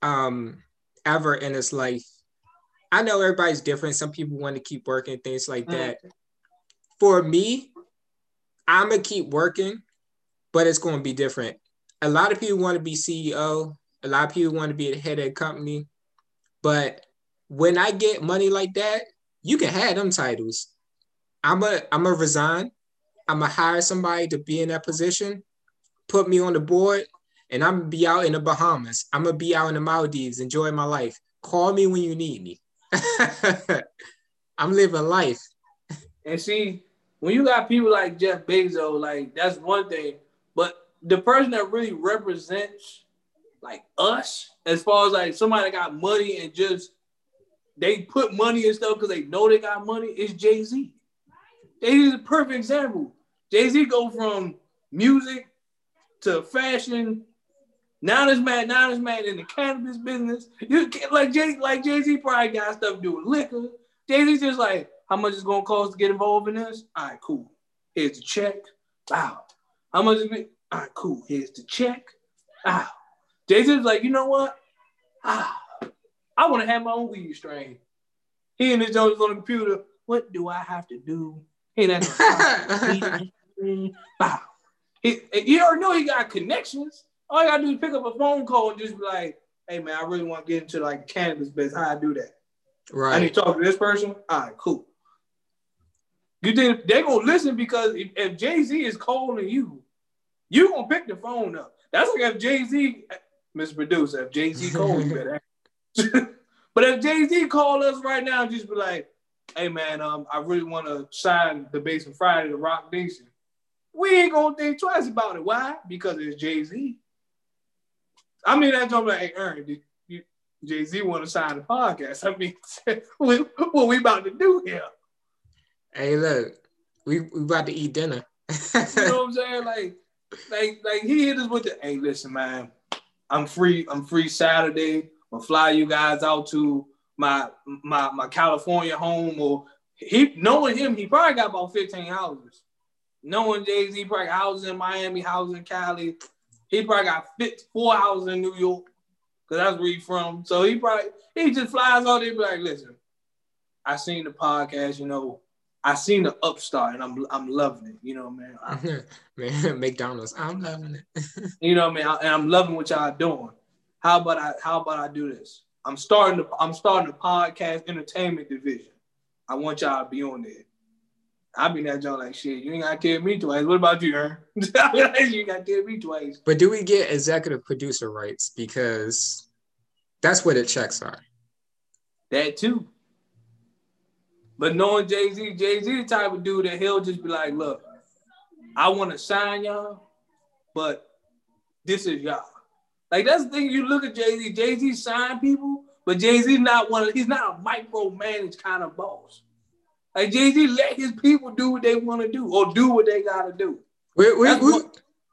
um ever in his life. I know everybody's different. Some people want to keep working, things like that. Mm. For me, I'm gonna keep working, but it's gonna be different. A lot of people want to be CEO. A lot of people want to be the head of a company. But when I get money like that, you can have them titles. I'm a I'm a resign. I'm gonna hire somebody to be in that position, put me on the board, and I'm gonna be out in the Bahamas. I'm gonna be out in the Maldives, enjoying my life. Call me when you need me. I'm living life. And see, when you got people like Jeff Bezos, like that's one thing. But the person that really represents like us, as far as like somebody that got money and just they put money and stuff because they know they got money, is Jay Z. Jay Z is a perfect example. Jay Z go from music to fashion. Now this man, now this man in the cannabis business. You like Jay, like Jay Z probably got stuff to do with liquor. Jay Z just like, how much is gonna cost to get involved in this? All right, cool. Here's the check. Wow. How much is it? All right, cool. Here's the check. Wow. Jay Z's like, you know what? Ah, I want to have my own weed strain. He and his Jones on the computer. What do I have to do? Hey, that's wow. He, you already know he got connections. All you gotta do is pick up a phone call and just be like, "Hey man, I really want to get into like cannabis business. How I do that? Right. I need to talk to this person. All right, cool. You think they're gonna listen because if, if Jay Z is calling you, you gonna pick the phone up. That's like if Jay Z Mr. Producer, if Jay Z called you better. but if Jay Z called us right now, just be like, "Hey man, um, I really want to sign the bass Basement Friday to Roc Nation." We ain't gonna think twice about it. Why? Because it's Jay Z. I mean, that's like, hey, Aaron, did you, Jay Z want to sign the podcast? I mean, what we about to do here? Hey, look, we we about to eat dinner. you know what I'm saying? Like, like, like he hit us with the, hey, listen, man, I'm free. I'm free Saturday. I'll fly you guys out to my my my California home. Or he knowing him, he probably got about 15 houses. Knowing Jay Z, probably houses in Miami, houses in Cali. He probably got fit, four houses in New York, cause that's where he's from. So he probably he just flies out there, be like, listen, I seen the podcast, you know. I seen the upstart and I'm I'm loving it. You know, man. man, McDonald's, I'm loving it. you know, man, and I'm loving what y'all doing. How about I how about I do this? I'm starting to I'm starting a podcast entertainment division. I want y'all to be on there. I be that John like shit. You ain't gotta tell me twice. What about you, Aaron? you gotta tell me twice. But do we get executive producer rights? Because that's where the checks are. That too. But knowing Jay Z, Jay Z the type of dude that he'll just be like, look, I want to sign y'all, but this is y'all. Like that's the thing. You look at Jay Z. Jay Z sign people, but Jay Z not one. Of, he's not a micromanage kind of boss. Like Jay Z let his people do what they want to do or do what they got to do. We, we, we,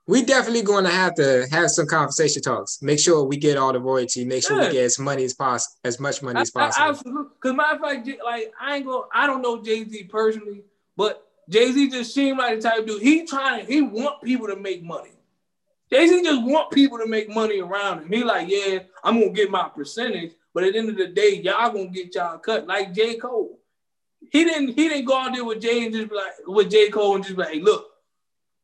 we definitely going to have to have some conversation talks. Make sure we get all the royalty. Make sure yeah. we get as money as possible, as much money as possible. I, absolutely. Because matter of fact, like I ain't go. I don't know Jay Z personally, but Jay Z just seemed like the type of dude. He trying to. He want people to make money. Jay Z just want people to make money around him. He like, yeah, I'm gonna get my percentage, but at the end of the day, y'all gonna get y'all cut. Like J Cole. He didn't. He didn't go out there with Jay and just be like with J Cole and just be like, hey, look.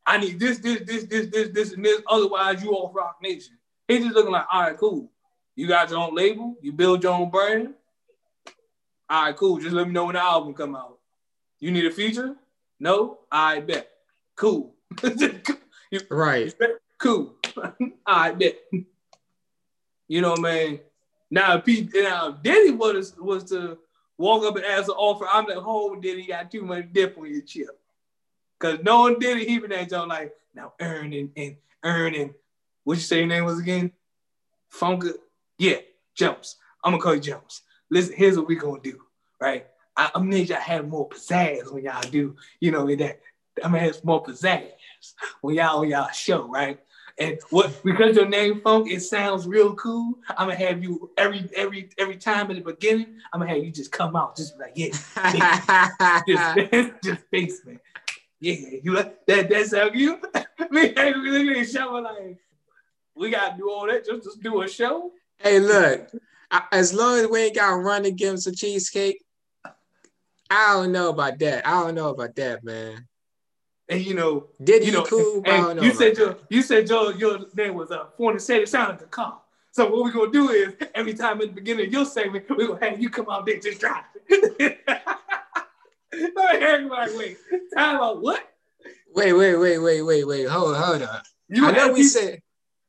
I need this, this, this, this, this, this, and this. Otherwise, you off Roc Nation. He's just looking like, all right, cool. You got your own label. You build your own brand. All right, cool. Just let me know when the album come out. You need a feature? No? I bet. Cool. right. Cool. I bet. You know, man. Now, if Pete, now if Diddy was was to walk up and ask an offer. I'm like, oh, Diddy got too much dip on your chip. Cause no one did it, he been that joke like now earning and earning. What you say your name was again? Funk. Yeah, Jones. I'm gonna call you Jones. Listen, here's what we gonna do, right? I, I'm gonna y'all have more pizzazz when y'all do, you know, that I'm gonna have more pizzazz when y'all on y'all show, right? And what because your name Funk, it sounds real cool. I'm gonna have you every every every time in the beginning. I'm gonna have you just come out, just like yeah, just, just basement. Yeah, you like that? That sound you? Me and we show like we gotta do all that just to do a show. Hey, look, as long as we ain't got to run and give him some cheesecake, I don't know about that. I don't know about that, man. And you know, did you know, cool? And, you said your you said your your name was uh said it sounded like a car. So what we're gonna do is every time at the beginning of your segment, we're gonna have you come out there just drive. Everybody, wait, time out what? Wait, wait, wait, wait, wait, wait. Hold, hold on. You I know we said,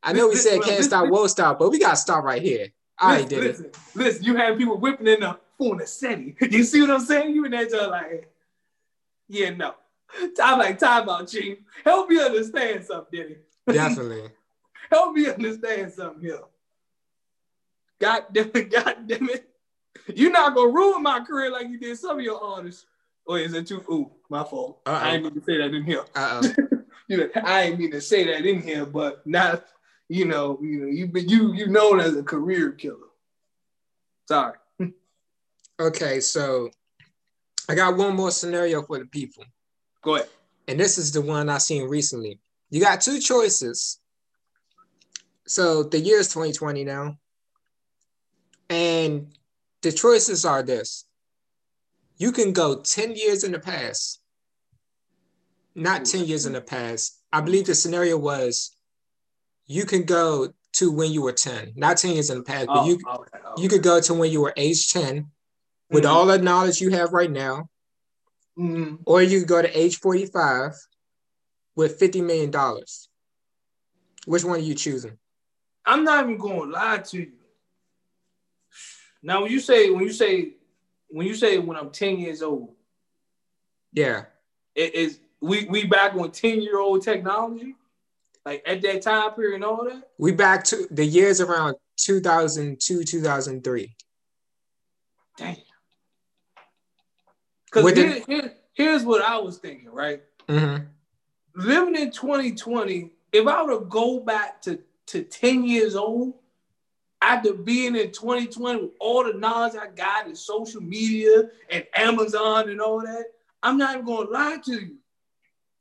I know we said can't stop, won't stop, but we gotta stop right here. All right, did listen, listen, you have people whipping in the Fornasetti. You see what I'm saying? You in there just like, yeah, no. Time like time out, Chief. Help me understand something, Diddy. Definitely. Help me understand something here. God damn it, God damn it. You're not gonna ruin my career like you did some of your artists. Or is it too? Ooh, my fault. Uh-oh. I didn't mean to say that in here. Uh-oh. you know, I didn't mean to say that in here, but not, you know, you know, you you you known as a career killer. Sorry. okay, so I got one more scenario for the people. Go ahead. And this is the one I've seen recently. You got two choices. So the year is 2020 now. And the choices are this you can go 10 years in the past, not 10 years in the past. I believe the scenario was you can go to when you were 10, not 10 years in the past, but oh, you, okay, okay. you could go to when you were age 10 with mm-hmm. all the knowledge you have right now. Mm-hmm. Or you go to age 45 with $50 million. Which one are you choosing? I'm not even going to lie to you. Now, when you say when you say when you say when I'm 10 years old, yeah, it is we we back on 10 year old technology, like at that time period and all that. We back to the years around 2002, 2003. Damn. Because here, here, here's what I was thinking, right? Mm-hmm. Living in 2020, if I were to go back to, to 10 years old, after being in 2020 with all the knowledge I got in social media and Amazon and all that, I'm not even gonna lie to you.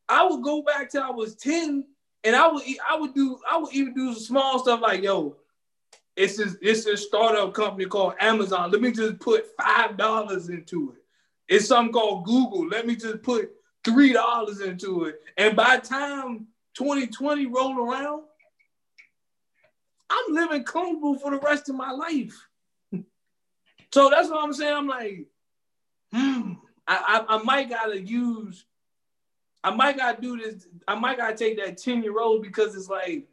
I would go back till I was 10 and I would I would do I would even do some small stuff like yo, it's this it's this startup company called Amazon. Let me just put five dollars into it. It's something called Google. Let me just put three dollars into it. And by time 2020 roll around, I'm living comfortable for the rest of my life. so that's what I'm saying. I'm like, hmm, I, I, I might gotta use, I might gotta do this. I might gotta take that 10 year old because it's like,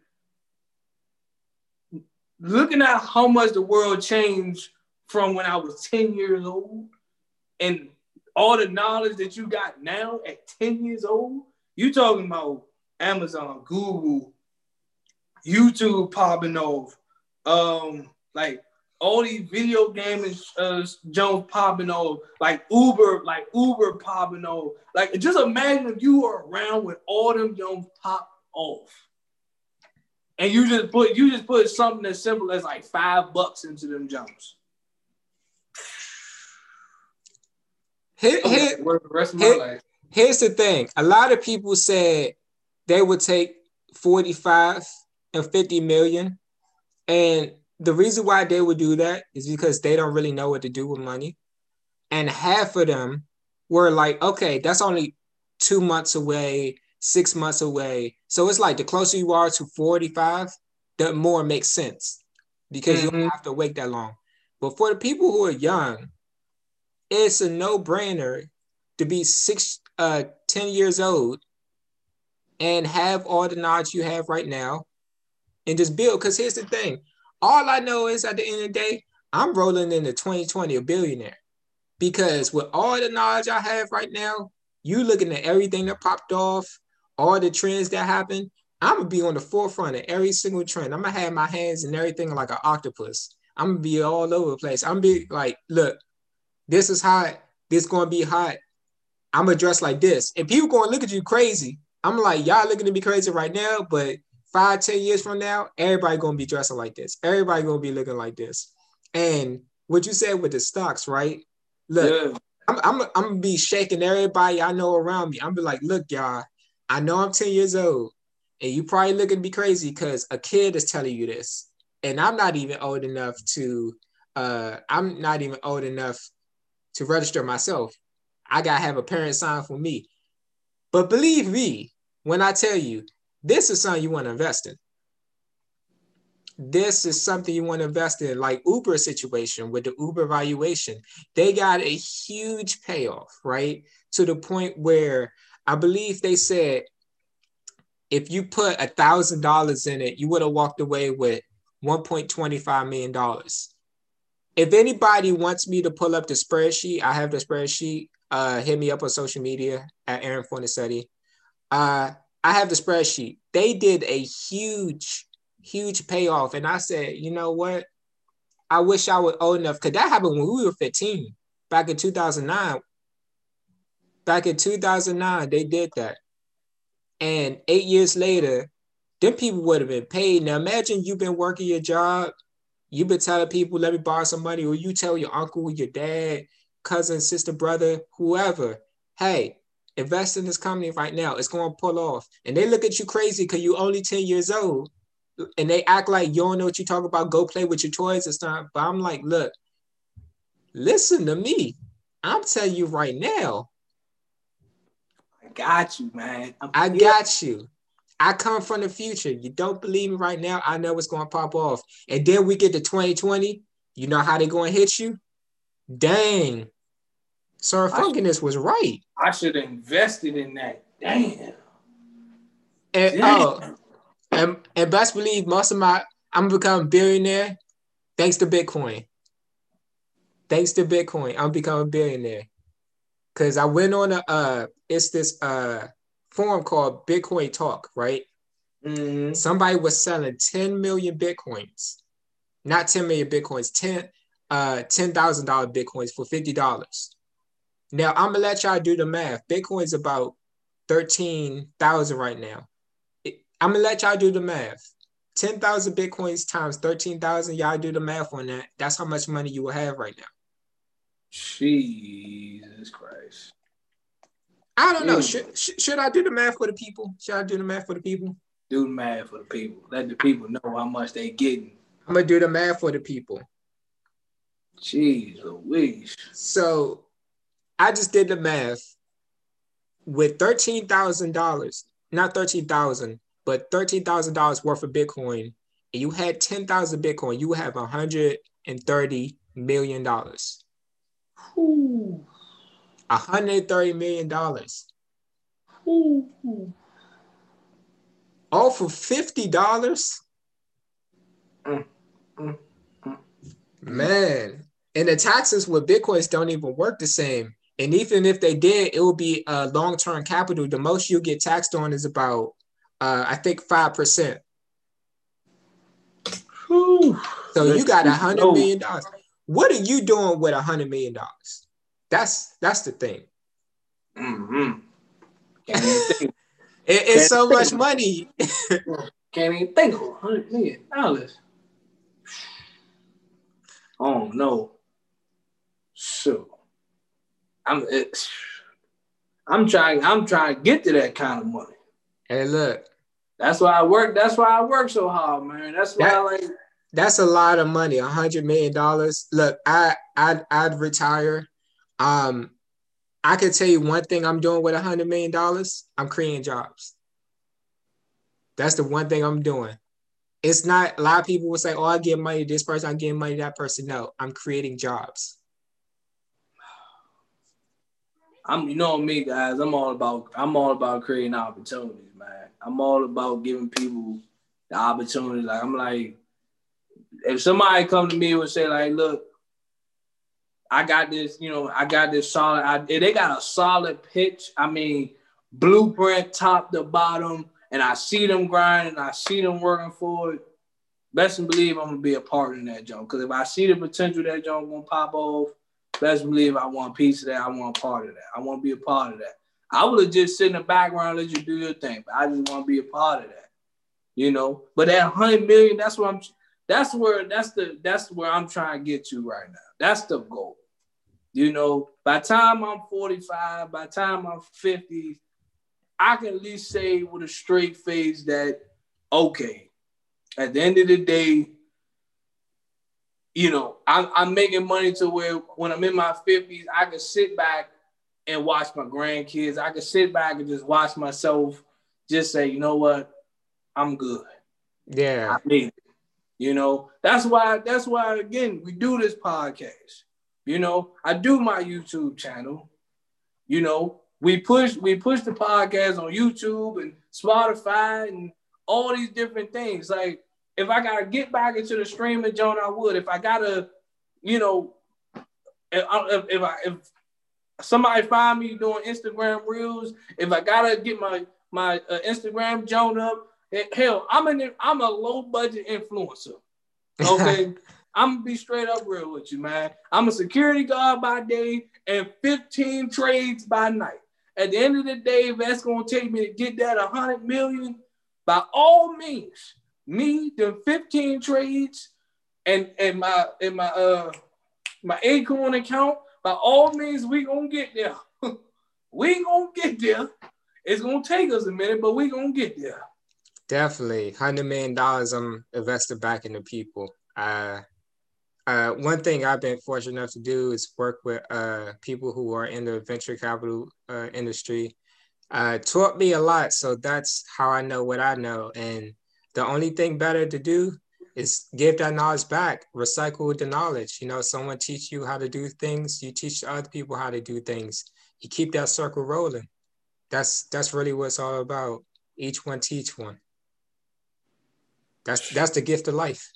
looking at how much the world changed from when I was 10 years old and all the knowledge that you got now at 10 years old, you talking about Amazon, Google, YouTube popping off, um, like all these video games uh, Jones popping off, like Uber, like Uber popping off. Like just imagine if you were around when all them Jones pop off. And you just put you just put something as simple as like five bucks into them jumps. Here, here, here, here's the thing. A lot of people said they would take 45 and 50 million. And the reason why they would do that is because they don't really know what to do with money. And half of them were like, okay, that's only two months away, six months away. So it's like the closer you are to 45, the more it makes sense because mm-hmm. you don't mm-hmm. have to wait that long. But for the people who are young, it's a no-brainer to be six, uh, 10 years old and have all the knowledge you have right now and just build. Because here's the thing all I know is at the end of the day, I'm rolling into 2020 a billionaire. because with all the knowledge I have right now, you looking at everything that popped off, all the trends that happened. I'm gonna be on the forefront of every single trend. I'm gonna have my hands in everything like an octopus. I'm gonna be all over the place. I'm gonna be like, look, this is hot. This gonna be hot. I'm gonna dress like this, and people gonna look at you crazy. I'm like, y'all looking at me crazy right now, but five, ten years from now, everybody gonna be dressing like this. Everybody gonna be looking like this. And what you said with the stocks, right? Look, yeah. I'm, I'm, I'm gonna be shaking everybody I know around me. I'm be like, look, y'all, I know I'm 10 years old, and you probably looking at me crazy because a kid is telling you this. And I'm not even old enough to uh I'm not even old enough to register myself. I gotta have a parent sign for me. But believe me, when I tell you this is something you want to invest in. This is something you want to invest in, like Uber situation with the Uber valuation. They got a huge payoff, right? To the point where I believe they said if you put a thousand dollars in it, you would have walked away with 1.25 million dollars. If anybody wants me to pull up the spreadsheet, I have the spreadsheet. Uh, hit me up on social media at Aaron Fornicetti. Uh, I have the spreadsheet. They did a huge, huge payoff, and I said, you know what? I wish I was old enough because that happened when we were 15 back in 2009 Back in 2009, they did that. And eight years later, them people would have been paid. Now imagine you've been working your job, you've been telling people, let me borrow some money, or you tell your uncle, your dad, cousin, sister, brother, whoever, hey, invest in this company right now. It's going to pull off. And they look at you crazy because you're only 10 years old. And they act like you don't know what you talk about. Go play with your toys and stuff. But I'm like, look, listen to me. I'm telling you right now, I got you, man. I'm i got you. I come from the future. You don't believe me right now? I know what's going to pop off. And then we get to 2020. You know how they're going to hit you? Dang. Sir Funkiness was right. I should have invested in that. Damn. And oh, and, and best believe most of my I'm a billionaire thanks to Bitcoin. Thanks to Bitcoin, I'm becoming a billionaire. Cause I went on a uh it's this uh forum called Bitcoin Talk, right? Mm-hmm. Somebody was selling 10 million bitcoins, not 10 million bitcoins, 10 uh ten thousand dollar bitcoins for fifty dollars. Now I'm gonna let y'all do the math. Bitcoin's about thirteen thousand right now. I'm gonna let y'all do the math. Ten thousand bitcoins times thirteen thousand. Y'all do the math on that. That's how much money you will have right now. Jesus Christ. I don't know. Should, should I do the math for the people? Should I do the math for the people? Do the math for the people. Let the people know how much they getting. I'm gonna do the math for the people. Jeez Louise. So I just did the math with thirteen thousand dollars, not thirteen thousand, but thirteen thousand dollars worth of Bitcoin, and you had ten thousand Bitcoin, you have hundred and thirty million dollars. $130 million. All for $50? Mm, mm, mm. Man. And the taxes with Bitcoins don't even work the same. And even if they did, it would be a long-term capital. The most you get taxed on is about, uh, I think, five percent. So you got a hundred million dollars. What are you doing with a hundred million dollars? That's that's the thing. Mm-hmm. it, it's so much money. Can't even think of hundred million dollars. Oh no. So I'm I'm trying I'm trying to get to that kind of money. Hey, look. That's why I work. That's why I work so hard, man. That's why that, I like that's a lot of money, a hundred million dollars. Look, I I'd, I'd retire. Um, I can tell you one thing I'm doing with a hundred million dollars. I'm creating jobs. That's the one thing I'm doing. It's not a lot of people will say, "Oh, I give money to this person, I give money to that person." No, I'm creating jobs. I'm, you know me, guys. I'm all about, I'm all about creating opportunities, man. I'm all about giving people the opportunity. Like I'm like, if somebody come to me and say like, look, I got this, you know, I got this solid. I, they got a solid pitch. I mean, blueprint top to bottom, and I see them grinding. I see them working for it. Best believe I'm gonna be a part in that joint. Because if I see the potential that joint gonna pop off, best believe I want a piece of that. I want a part of that. I want to be a part of that. I would have just sit in the background, let you do your thing, but I just want to be a part of that. You know, but that hundred million, that's what I'm. That's where that's the that's where I'm trying to get to right now. That's the goal. You know, by time I'm 45, by time I'm 50, I can at least say with a straight face that okay, at the end of the day, you know, I'm, I'm making money to where when I'm in my 50s, I can sit back and watch my grandkids. I can sit back and just watch myself just say, you know what, I'm good. Yeah. I made it. You know, that's why, that's why again, we do this podcast. You know, I do my YouTube channel. You know, we push we push the podcast on YouTube and Spotify and all these different things. Like if I gotta get back into the streaming, John, I would. If I gotta, you know, if, if, if I if somebody find me doing Instagram reels, if I gotta get my my uh, Instagram Joan up, hell, I'm an I'm a low budget influencer. Okay. I'm gonna be straight up real with you, man. I'm a security guard by day and 15 trades by night. At the end of the day, if that's gonna take me to get that 100 million, by all means, me the 15 trades and and my and my uh my Acorn account, by all means, we gonna get there. we gonna get there. It's gonna take us a minute, but we gonna get there. Definitely, hundred million dollars I'm invested back into people. Uh, uh, one thing I've been fortunate enough to do is work with uh, people who are in the venture capital uh, industry. Uh, taught me a lot, so that's how I know what I know. And the only thing better to do is give that knowledge back, recycle the knowledge. You know, someone teach you how to do things, you teach other people how to do things. You keep that circle rolling. That's that's really what it's all about. Each one teach one. That's that's the gift of life.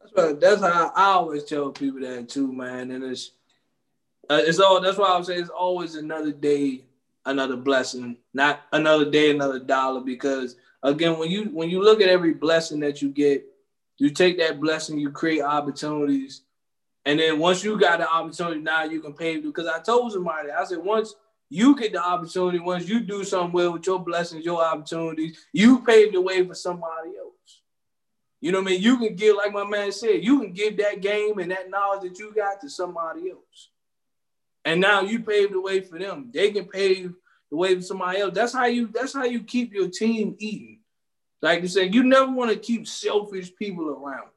That's what, that's how I always tell people that too, man. And it's uh, it's all that's why I would say it's always another day, another blessing, not another day, another dollar. Because again, when you when you look at every blessing that you get, you take that blessing, you create opportunities, and then once you got the opportunity, now you can pay. Because I told somebody, I said once you get the opportunity, once you do something well with your blessings, your opportunities, you pave the way for somebody else. You know what I mean? You can give, like my man said, you can give that game and that knowledge that you got to somebody else. And now you pave the way for them. They can pave the way for somebody else. That's how you that's how you keep your team eating. Like you said, you never want to keep selfish people around.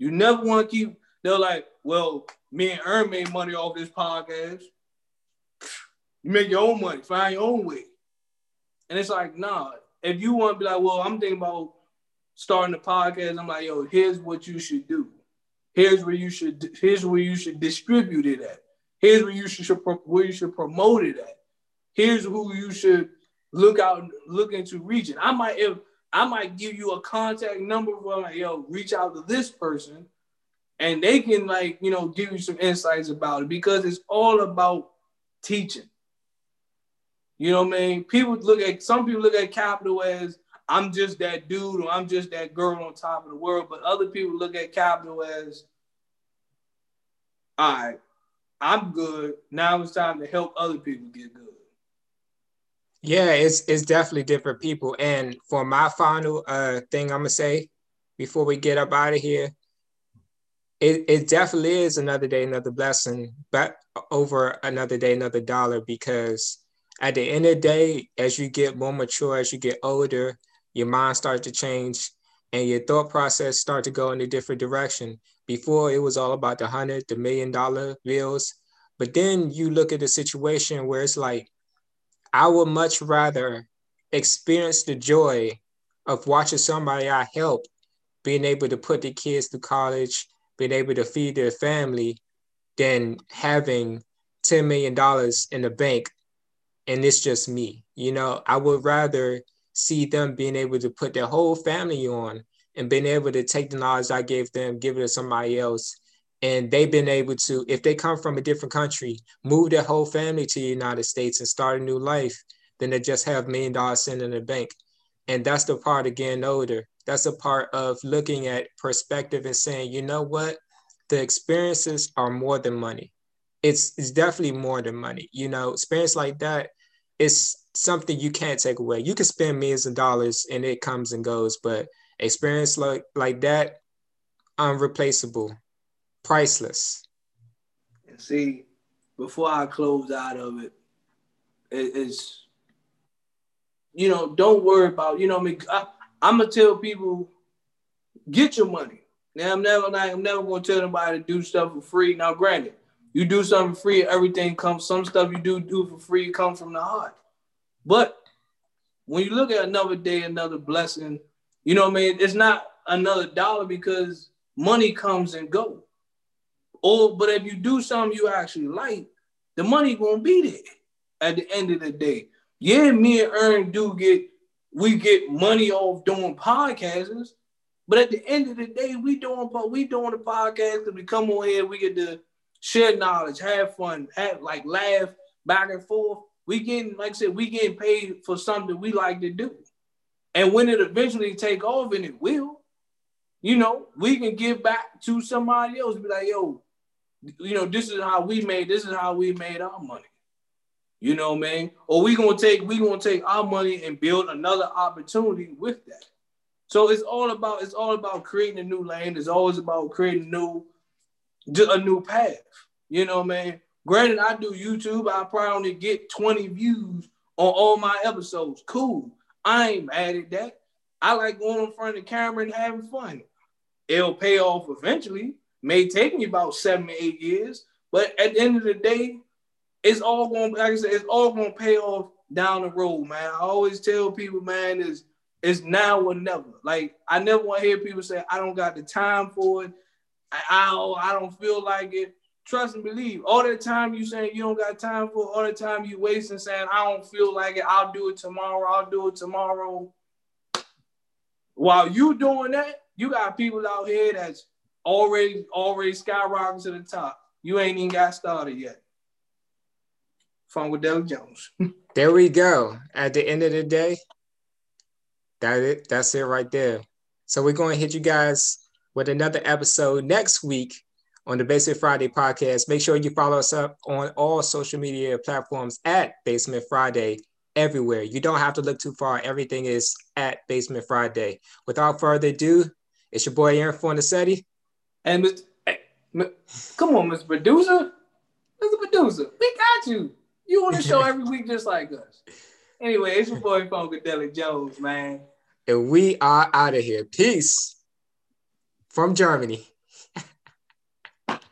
You never want to keep, they're like, well, me and Ern made money off this podcast. You make your own money, find your own way. And it's like, nah, if you want to be like, well, I'm thinking about starting the podcast, I'm like, yo, here's what you should do. Here's where you should here's where you should distribute it at. Here's where you should where you should promote it at. Here's who you should look out look into reaching. I might if I might give you a contact number for like, yo, reach out to this person and they can like, you know, give you some insights about it because it's all about teaching. You know what I mean? People look at some people look at capital as I'm just that dude or I'm just that girl on top of the world. But other people look at capital as, all right, I'm good. Now it's time to help other people get good. Yeah, it's it's definitely different people. And for my final uh thing I'm gonna say before we get up out of here, it, it definitely is another day, another blessing, but over another day, another dollar, because at the end of the day, as you get more mature, as you get older, your mind starts to change and your thought process start to go in a different direction. Before it was all about the hundred, the million dollar bills. But then you look at the situation where it's like, I would much rather experience the joy of watching somebody I help being able to put the kids to college, being able to feed their family, than having $10 million in the bank and it's just me. You know, I would rather see them being able to put their whole family on and being able to take the knowledge I gave them, give it to somebody else, and they've been able to, if they come from a different country, move their whole family to the United States and start a new life, than they just have million dollars sitting in the bank. And that's the part of getting older. That's a part of looking at perspective and saying, you know what? The experiences are more than money. It's, it's definitely more than money. You know, experience like that is something you can't take away. You can spend millions of dollars and it comes and goes, but experience like, like that, unreplaceable priceless. And see, before I close out of it, it it's you know, don't worry about, you know, I mean, I, am gonna tell people, get your money. Now I'm never like I'm never gonna tell anybody to do stuff for free. Now, granted, you do something free, everything comes. Some stuff you do do for free comes from the heart. But when you look at another day, another blessing, you know what I mean? It's not another dollar because money comes and goes. Or oh, but if you do something you actually like, the money gonna be there at the end of the day. Yeah, me and Ern do get we get money off doing podcasts, but at the end of the day, we doing we doing the podcast because we come on here, we get to share knowledge, have fun, have like laugh back and forth. We getting, like I said, we getting paid for something we like to do. And when it eventually take off, and it will, you know, we can give back to somebody else. Be like, yo, you know, this is how we made this is how we made our money. You know, man. Or we gonna take we gonna take our money and build another opportunity with that. So it's all about it's all about creating a new lane. It's always about creating new a new path. You know, man. Granted, I do YouTube. I probably only get 20 views on all my episodes. Cool. I ain't mad at that. I like going in front of the camera and having fun. It'll pay off eventually may take me about seven to eight years, but at the end of the day, it's all going like I said, it's all gonna pay off down the road, man. I always tell people, man, is it's now or never. Like I never want to hear people say, I don't got the time for it. I, I, I don't feel like it. Trust and believe. All the time you saying you don't got time for all the time you wasting saying I don't feel like it, I'll do it tomorrow, I'll do it tomorrow. While you doing that, you got people out here that's already already skyrocketing to the top. You ain't even got started yet. Funkadelic Jones. there we go. At the end of the day, that it. That's it right there. So we're going to hit you guys with another episode next week on the Basement Friday podcast. Make sure you follow us up on all social media platforms at Basement Friday everywhere. You don't have to look too far. Everything is at Basement Friday. Without further ado, it's your boy Aaron Fornacetti. And Mr. Hey, come on, Mr. Producer. Mr. Producer, we got you. You on the show every week just like us. Anyway, it's your boy Funkadelic Jones, man. And we are out of here. Peace from Germany.